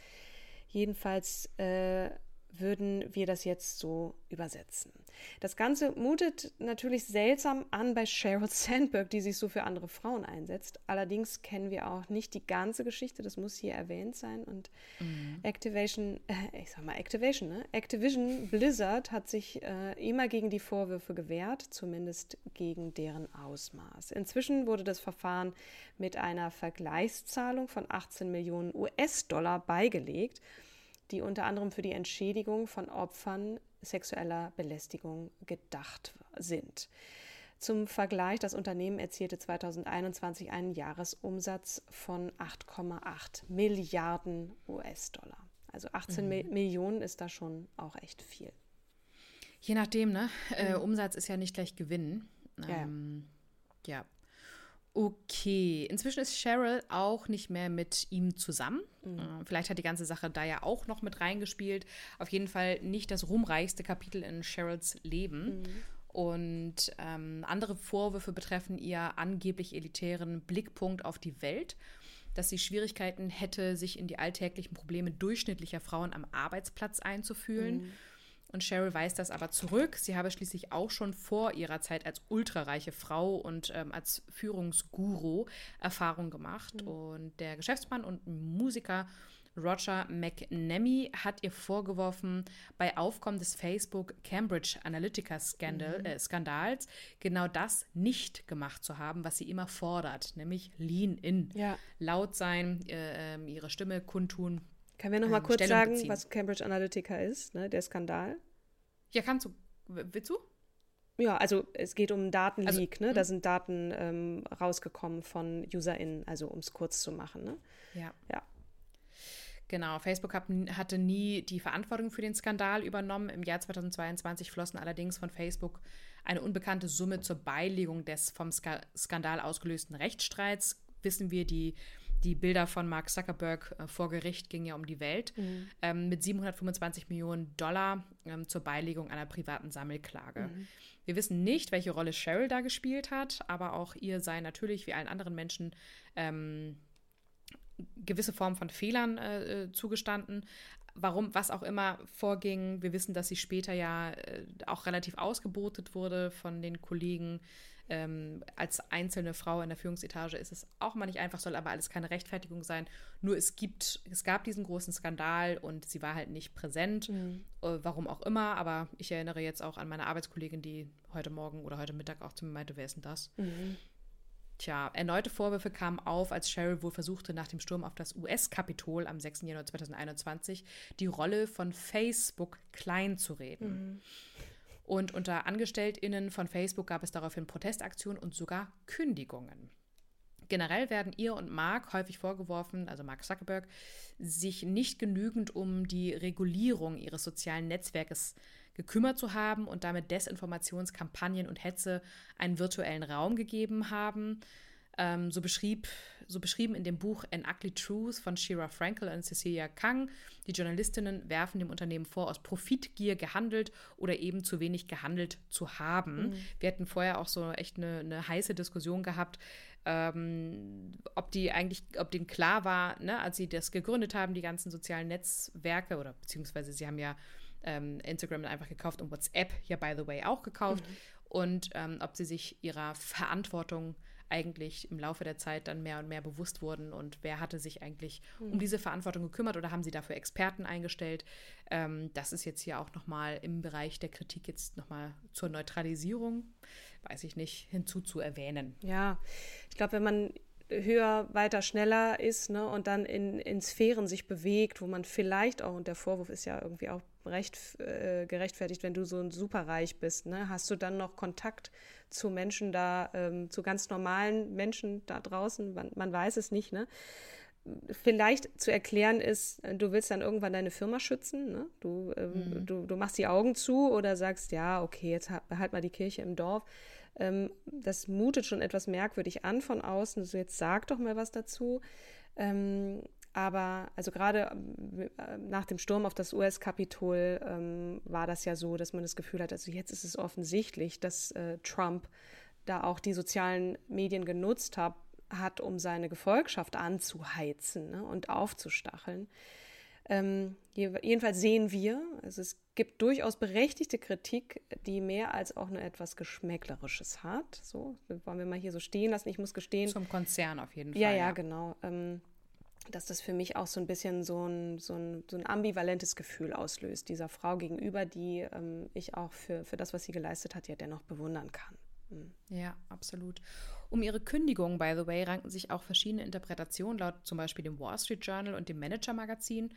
Jedenfalls äh, würden wir das jetzt so übersetzen. Das Ganze mutet natürlich seltsam an bei Sheryl Sandberg, die sich so für andere Frauen einsetzt. Allerdings kennen wir auch nicht die ganze Geschichte, das muss hier erwähnt sein. Und mhm. Activation, äh, ich sag mal Activation, ne? Activision Blizzard hat sich äh, immer gegen die Vorwürfe gewehrt, zumindest gegen deren Ausmaß. Inzwischen wurde das Verfahren mit einer Vergleichszahlung von 18 Millionen US-Dollar beigelegt die unter anderem für die Entschädigung von Opfern sexueller Belästigung gedacht sind. Zum Vergleich, das Unternehmen erzielte 2021 einen Jahresumsatz von 8,8 Milliarden US-Dollar. Also 18 mhm. Millionen ist da schon auch echt viel. Je nachdem, ne? Äh, mhm. Umsatz ist ja nicht gleich Gewinn. Ähm, ja. ja. Okay, inzwischen ist Cheryl auch nicht mehr mit ihm zusammen. Mhm. Äh, vielleicht hat die ganze Sache da ja auch noch mit reingespielt. Auf jeden Fall nicht das ruhmreichste Kapitel in Cheryls Leben. Mhm. Und ähm, andere Vorwürfe betreffen ihr angeblich elitären Blickpunkt auf die Welt, dass sie Schwierigkeiten hätte, sich in die alltäglichen Probleme durchschnittlicher Frauen am Arbeitsplatz einzufühlen. Mhm und Cheryl weist das aber zurück. Sie habe schließlich auch schon vor ihrer Zeit als ultrareiche Frau und ähm, als Führungsguru Erfahrung gemacht. Mhm. Und der Geschäftsmann und Musiker Roger McNamee hat ihr vorgeworfen, bei Aufkommen des Facebook Cambridge Analytica Skandal, mhm. äh, Skandals genau das nicht gemacht zu haben, was sie immer fordert, nämlich Lean in. Ja. Laut sein, äh, ähm, ihre Stimme kundtun, können wir noch mal ähm, kurz Stellung sagen, beziehen. was Cambridge Analytica ist, ne? der Skandal? Ja, kannst du. Willst du? Ja, also es geht um Datenleak, also, ne? Da hm? sind Daten ähm, rausgekommen von UserInnen, also um es kurz zu machen, ne? Ja. Ja. Genau, Facebook hat, hatte nie die Verantwortung für den Skandal übernommen. Im Jahr 2022 flossen allerdings von Facebook eine unbekannte Summe zur Beilegung des vom Skandal ausgelösten Rechtsstreits. Wissen wir, die die Bilder von Mark Zuckerberg äh, vor Gericht gingen ja um die Welt, mhm. ähm, mit 725 Millionen Dollar ähm, zur Beilegung einer privaten Sammelklage. Mhm. Wir wissen nicht, welche Rolle Cheryl da gespielt hat, aber auch ihr sei natürlich wie allen anderen Menschen ähm, gewisse Formen von Fehlern äh, äh zugestanden. Warum, was auch immer vorging. Wir wissen, dass sie später ja äh, auch relativ ausgebotet wurde von den Kollegen ähm, als einzelne Frau in der Führungsetage ist es auch mal nicht einfach, soll aber alles keine Rechtfertigung sein. Nur es gibt, es gab diesen großen Skandal und sie war halt nicht präsent, mhm. äh, warum auch immer. Aber ich erinnere jetzt auch an meine Arbeitskollegin, die heute Morgen oder heute Mittag auch zu mir meinte, wer ist denn das? Mhm. Tja, erneute Vorwürfe kamen auf, als Cheryl wohl versuchte, nach dem Sturm auf das US-Kapitol am 6. Januar 2021 die Rolle von Facebook klein zu reden. Mhm. Und unter AngestelltInnen von Facebook gab es daraufhin Protestaktionen und sogar Kündigungen. Generell werden ihr und Mark häufig vorgeworfen, also Mark Zuckerberg, sich nicht genügend um die Regulierung ihres sozialen Netzwerkes gekümmert zu haben und damit Desinformationskampagnen und Hetze einen virtuellen Raum gegeben haben. Ähm, so, beschrieb, so beschrieben in dem Buch An Ugly Truth von Shira Frankel und Cecilia Kang. Die Journalistinnen werfen dem Unternehmen vor, aus Profitgier gehandelt oder eben zu wenig gehandelt zu haben. Mhm. Wir hatten vorher auch so echt eine, eine heiße Diskussion gehabt, ähm, ob die eigentlich, ob denen klar war, ne, als sie das gegründet haben, die ganzen sozialen Netzwerke oder beziehungsweise sie haben ja ähm, Instagram einfach gekauft und WhatsApp ja by the way auch gekauft mhm. und ähm, ob sie sich ihrer Verantwortung eigentlich im Laufe der Zeit dann mehr und mehr bewusst wurden und wer hatte sich eigentlich mhm. um diese Verantwortung gekümmert oder haben sie dafür Experten eingestellt. Ähm, das ist jetzt hier auch nochmal im Bereich der Kritik jetzt nochmal zur Neutralisierung, weiß ich nicht, hinzuzuerwähnen. Ja, ich glaube, wenn man höher, weiter, schneller ist ne, und dann in, in Sphären sich bewegt, wo man vielleicht auch, und der Vorwurf ist ja irgendwie auch recht, äh, gerechtfertigt, wenn du so ein superreich bist, ne, hast du dann noch Kontakt zu Menschen da, ähm, zu ganz normalen Menschen da draußen, man, man weiß es nicht, ne? Vielleicht zu erklären ist, du willst dann irgendwann deine Firma schützen, ne? du, ähm, mhm. du, du machst die Augen zu oder sagst, ja, okay, jetzt halt mal die Kirche im Dorf. Ähm, das mutet schon etwas merkwürdig an von außen. Also jetzt sag doch mal was dazu. Ähm, aber also gerade äh, nach dem Sturm auf das US-Kapitol ähm, war das ja so, dass man das Gefühl hat, also jetzt ist es offensichtlich, dass äh, Trump da auch die sozialen Medien genutzt hat, hat um seine Gefolgschaft anzuheizen ne, und aufzustacheln. Ähm, jedenfalls sehen wir, also es gibt durchaus berechtigte Kritik, die mehr als auch nur etwas Geschmäcklerisches hat. So, wollen wir mal hier so stehen lassen. Ich muss gestehen. Zum Konzern auf jeden Fall. Ja, ja, ja. genau. Ähm, dass das für mich auch so ein bisschen so ein, so ein, so ein ambivalentes Gefühl auslöst, dieser Frau gegenüber, die ähm, ich auch für, für das, was sie geleistet hat, ja dennoch bewundern kann. Mhm. Ja, absolut. Um ihre Kündigung, by the way, ranken sich auch verschiedene Interpretationen, laut zum Beispiel dem Wall Street Journal und dem Manager Magazin.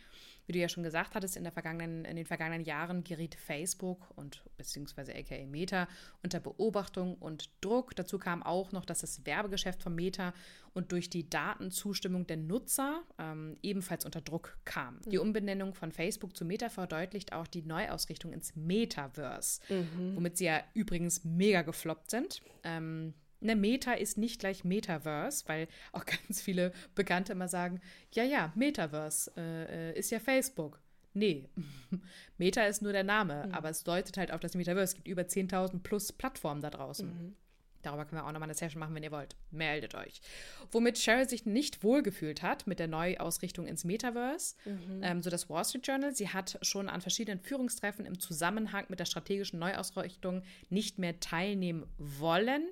Wie du ja schon gesagt hattest, in, in den vergangenen Jahren geriet Facebook und beziehungsweise aka Meta unter Beobachtung und Druck. Dazu kam auch noch, dass das Werbegeschäft von Meta und durch die Datenzustimmung der Nutzer ähm, ebenfalls unter Druck kam. Mhm. Die Umbenennung von Facebook zu Meta verdeutlicht auch die Neuausrichtung ins Metaverse, mhm. womit sie ja übrigens mega gefloppt sind. Ähm, eine Meta ist nicht gleich Metaverse, weil auch ganz viele Bekannte immer sagen, ja, ja, Metaverse äh, äh ist ja Facebook. Nee, Meta ist nur der Name, mhm. aber es deutet halt auf das Metaverse. Es gibt über 10.000 plus Plattformen da draußen. Mhm. Darüber können wir auch nochmal eine Session machen, wenn ihr wollt. Meldet euch. Womit Cheryl sich nicht wohlgefühlt hat mit der Neuausrichtung ins Metaverse, mhm. ähm, so das Wall Street Journal. Sie hat schon an verschiedenen Führungstreffen im Zusammenhang mit der strategischen Neuausrichtung nicht mehr teilnehmen wollen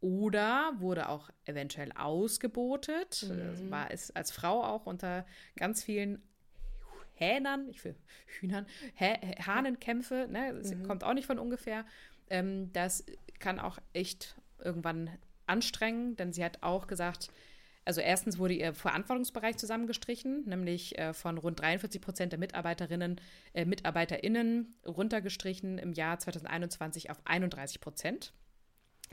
oder wurde auch eventuell ausgebotet. Mhm. War es als Frau auch unter ganz vielen Hähnern, ich will Hühnern, Hä Hahnenkämpfe, ne? Das mhm. kommt auch nicht von ungefähr. Ähm, das kann auch echt irgendwann anstrengen, denn sie hat auch gesagt, also erstens wurde ihr Verantwortungsbereich zusammengestrichen, nämlich äh, von rund 43 Prozent der Mitarbeiterinnen, äh, MitarbeiterInnen runtergestrichen im Jahr 2021 auf 31 Prozent.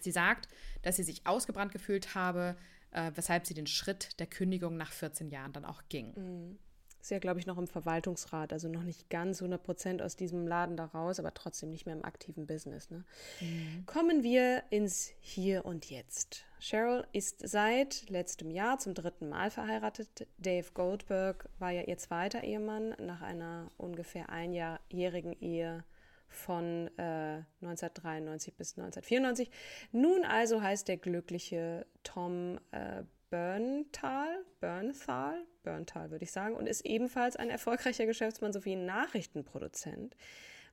Sie sagt, dass sie sich ausgebrannt gefühlt habe, äh, weshalb sie den Schritt der Kündigung nach 14 Jahren dann auch ging. Mhm. Ist ja, glaube ich, noch im Verwaltungsrat, also noch nicht ganz 100 Prozent aus diesem Laden da raus, aber trotzdem nicht mehr im aktiven Business. Ne? Mhm. Kommen wir ins Hier und Jetzt. Cheryl ist seit letztem Jahr zum dritten Mal verheiratet. Dave Goldberg war ja ihr zweiter Ehemann nach einer ungefähr einjährigen Ehe von äh, 1993 bis 1994. Nun also heißt der glückliche Tom äh, Berntal, Bernthal, Berntal würde ich sagen, und ist ebenfalls ein erfolgreicher Geschäftsmann sowie Nachrichtenproduzent.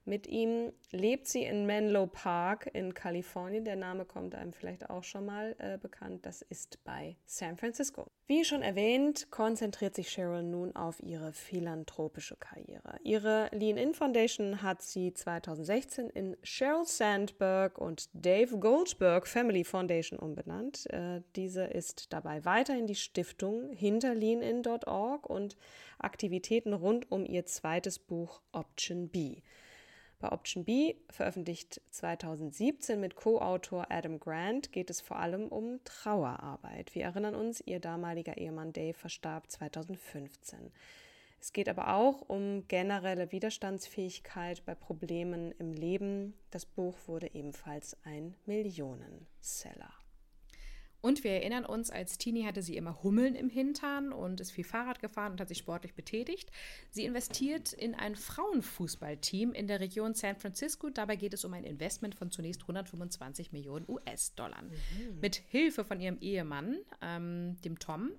Mit ihm lebt sie in Menlo Park in Kalifornien. Der Name kommt einem vielleicht auch schon mal äh, bekannt. Das ist bei San Francisco. Wie schon erwähnt, konzentriert sich Cheryl nun auf ihre philanthropische Karriere. Ihre Lean-In Foundation hat sie 2016 in Cheryl Sandberg und Dave Goldberg Family Foundation umbenannt. Äh, diese ist dabei weiterhin die Stiftung hinter leanin.org und Aktivitäten rund um ihr zweites Buch Option B. Bei Option B, veröffentlicht 2017 mit Co-Autor Adam Grant, geht es vor allem um Trauerarbeit. Wir erinnern uns, ihr damaliger Ehemann Dave verstarb 2015. Es geht aber auch um generelle Widerstandsfähigkeit bei Problemen im Leben. Das Buch wurde ebenfalls ein Millionenseller. Und wir erinnern uns, als Teenie hatte sie immer Hummeln im Hintern und ist viel Fahrrad gefahren und hat sich sportlich betätigt. Sie investiert in ein Frauenfußballteam in der Region San Francisco. Dabei geht es um ein Investment von zunächst 125 Millionen US-Dollar. Mhm. Mit Hilfe von ihrem Ehemann, ähm, dem Tom,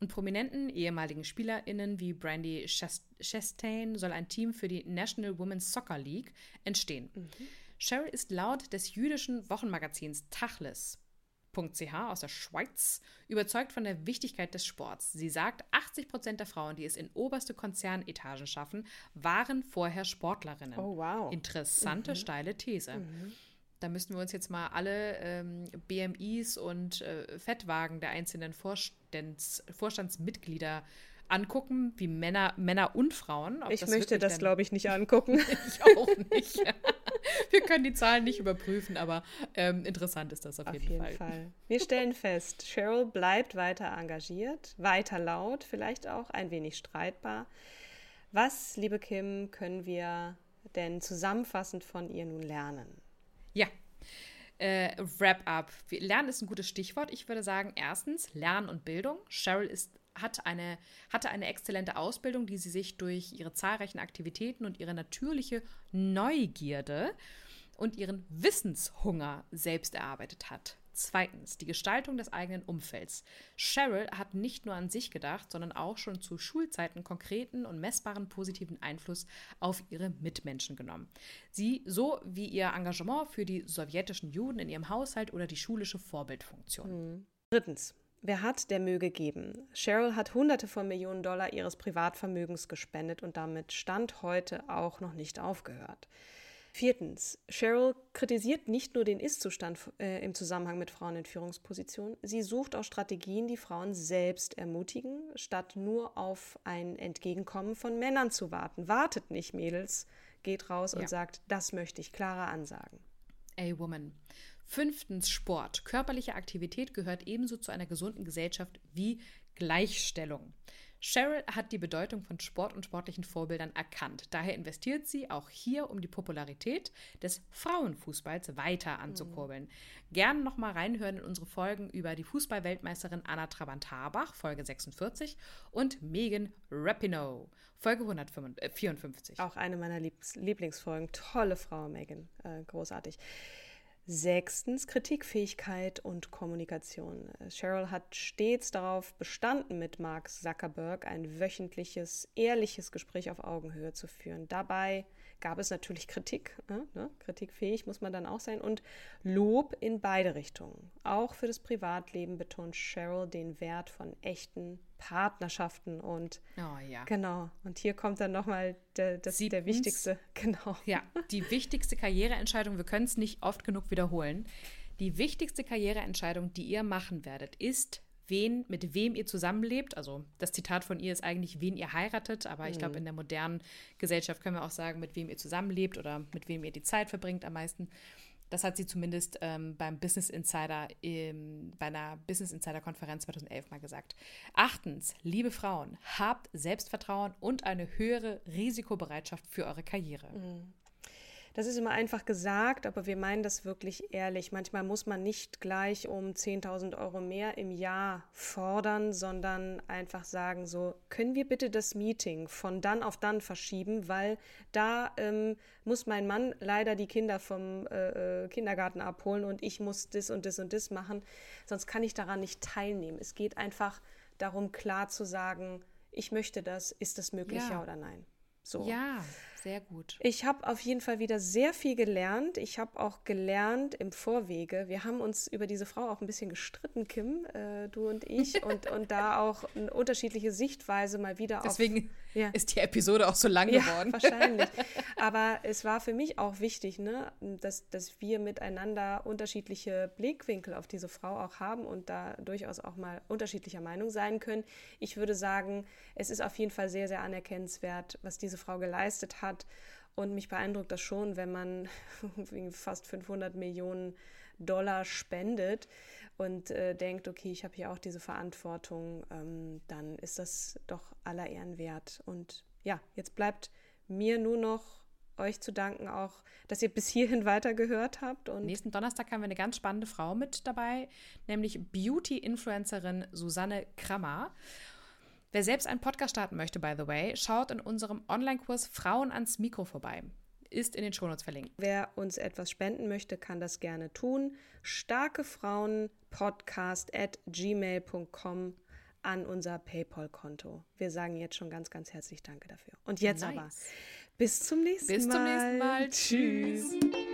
und prominenten ehemaligen SpielerInnen wie Brandy Chastain soll ein Team für die National Women's Soccer League entstehen. Mhm. Cheryl ist laut des jüdischen Wochenmagazins Tachlis ch aus der Schweiz überzeugt von der Wichtigkeit des Sports. Sie sagt, 80 Prozent der Frauen, die es in oberste Konzernetagen schaffen, waren vorher Sportlerinnen. Oh, wow. Interessante, mhm. steile These. Mhm. Da müssten wir uns jetzt mal alle ähm, BMIs und äh, Fettwagen der einzelnen Vorstands Vorstandsmitglieder angucken, wie Männer, Männer und Frauen. ich das möchte das, glaube ich, nicht angucken. ich auch nicht. Wir können die Zahlen nicht überprüfen, aber ähm, interessant ist das auf, auf jeden, jeden Fall. Fall. Wir stellen fest, Cheryl bleibt weiter engagiert, weiter laut, vielleicht auch ein wenig streitbar. Was, liebe Kim, können wir denn zusammenfassend von ihr nun lernen? Ja, äh, Wrap-up. Lernen ist ein gutes Stichwort. Ich würde sagen, erstens, Lernen und Bildung. Cheryl ist hat eine, hatte eine exzellente Ausbildung, die sie sich durch ihre zahlreichen Aktivitäten und ihre natürliche Neugierde und ihren Wissenshunger selbst erarbeitet hat. Zweitens, die Gestaltung des eigenen Umfelds. Cheryl hat nicht nur an sich gedacht, sondern auch schon zu Schulzeiten konkreten und messbaren positiven Einfluss auf ihre Mitmenschen genommen. Sie so wie ihr Engagement für die sowjetischen Juden in ihrem Haushalt oder die schulische Vorbildfunktion. Mhm. Drittens, Wer hat, der möge geben. Cheryl hat Hunderte von Millionen Dollar ihres Privatvermögens gespendet und damit Stand heute auch noch nicht aufgehört. Viertens, Cheryl kritisiert nicht nur den Ist-Zustand äh, im Zusammenhang mit Frauen in Führungspositionen, sie sucht auch Strategien, die Frauen selbst ermutigen, statt nur auf ein Entgegenkommen von Männern zu warten. Wartet nicht, Mädels, geht raus ja. und sagt, das möchte ich klarer ansagen. A Woman. Fünftens Sport. Körperliche Aktivität gehört ebenso zu einer gesunden Gesellschaft wie Gleichstellung. Cheryl hat die Bedeutung von Sport und sportlichen Vorbildern erkannt. Daher investiert sie auch hier, um die Popularität des Frauenfußballs weiter anzukurbeln. Mhm. Gerne nochmal reinhören in unsere Folgen über die Fußballweltmeisterin Anna Trabant-Harbach, Folge 46, und Megan Rapinoe, Folge 154. Auch eine meiner Lieblingsfolgen. Tolle Frau, Megan. Äh, großartig. Sechstens Kritikfähigkeit und Kommunikation. Cheryl hat stets darauf bestanden, mit Mark Zuckerberg ein wöchentliches, ehrliches Gespräch auf Augenhöhe zu führen. Dabei gab es natürlich Kritik, äh, ne? kritikfähig muss man dann auch sein, und Lob in beide Richtungen. Auch für das Privatleben betont Cheryl den Wert von echten Partnerschaften und oh, ja. genau. Und hier kommt dann nochmal der, das, der wichtigste, genau. Ja, die wichtigste Karriereentscheidung, wir können es nicht oft genug wiederholen. Die wichtigste Karriereentscheidung, die ihr machen werdet, ist, wen, mit wem ihr zusammenlebt. Also das Zitat von ihr ist eigentlich, wen ihr heiratet, aber ich glaube, mhm. in der modernen Gesellschaft können wir auch sagen, mit wem ihr zusammenlebt oder mit wem ihr die Zeit verbringt am meisten. Das hat sie zumindest ähm, beim Business Insider, im, bei einer Business Insider Konferenz 2011 mal gesagt. Achtens, liebe Frauen, habt Selbstvertrauen und eine höhere Risikobereitschaft für eure Karriere. Mhm. Das ist immer einfach gesagt, aber wir meinen das wirklich ehrlich. Manchmal muss man nicht gleich um 10.000 Euro mehr im Jahr fordern, sondern einfach sagen, so, können wir bitte das Meeting von dann auf dann verschieben, weil da ähm, muss mein Mann leider die Kinder vom äh, äh Kindergarten abholen und ich muss das und das und das machen, sonst kann ich daran nicht teilnehmen. Es geht einfach darum, klar zu sagen, ich möchte das, ist das möglich, ja, ja oder nein? So. Ja, sehr gut. Ich habe auf jeden Fall wieder sehr viel gelernt. Ich habe auch gelernt im Vorwege. Wir haben uns über diese Frau auch ein bisschen gestritten, Kim, äh, du und ich, und, und da auch eine unterschiedliche Sichtweise mal wieder Deswegen auf, ja. ist die Episode auch so lang ja, geworden. Wahrscheinlich. Aber es war für mich auch wichtig, ne, dass, dass wir miteinander unterschiedliche Blickwinkel auf diese Frau auch haben und da durchaus auch mal unterschiedlicher Meinung sein können. Ich würde sagen, es ist auf jeden Fall sehr, sehr anerkennenswert, was diese Frau geleistet hat hat. Und mich beeindruckt das schon, wenn man fast 500 Millionen Dollar spendet und äh, denkt, okay, ich habe hier auch diese Verantwortung, ähm, dann ist das doch aller Ehren wert. Und ja, jetzt bleibt mir nur noch euch zu danken, auch, dass ihr bis hierhin weitergehört habt. Und Nächsten Donnerstag haben wir eine ganz spannende Frau mit dabei, nämlich Beauty-Influencerin Susanne Krammer. Wer selbst einen Podcast starten möchte, by the way, schaut in unserem Online-Kurs Frauen ans Mikro vorbei. Ist in den Shownotes verlinkt. Wer uns etwas spenden möchte, kann das gerne tun. Starke Frauen Podcast at gmail.com an unser PayPal-Konto. Wir sagen jetzt schon ganz, ganz herzlich Danke dafür. Und jetzt nice. aber bis zum nächsten Mal. Bis zum nächsten Mal. Tschüss.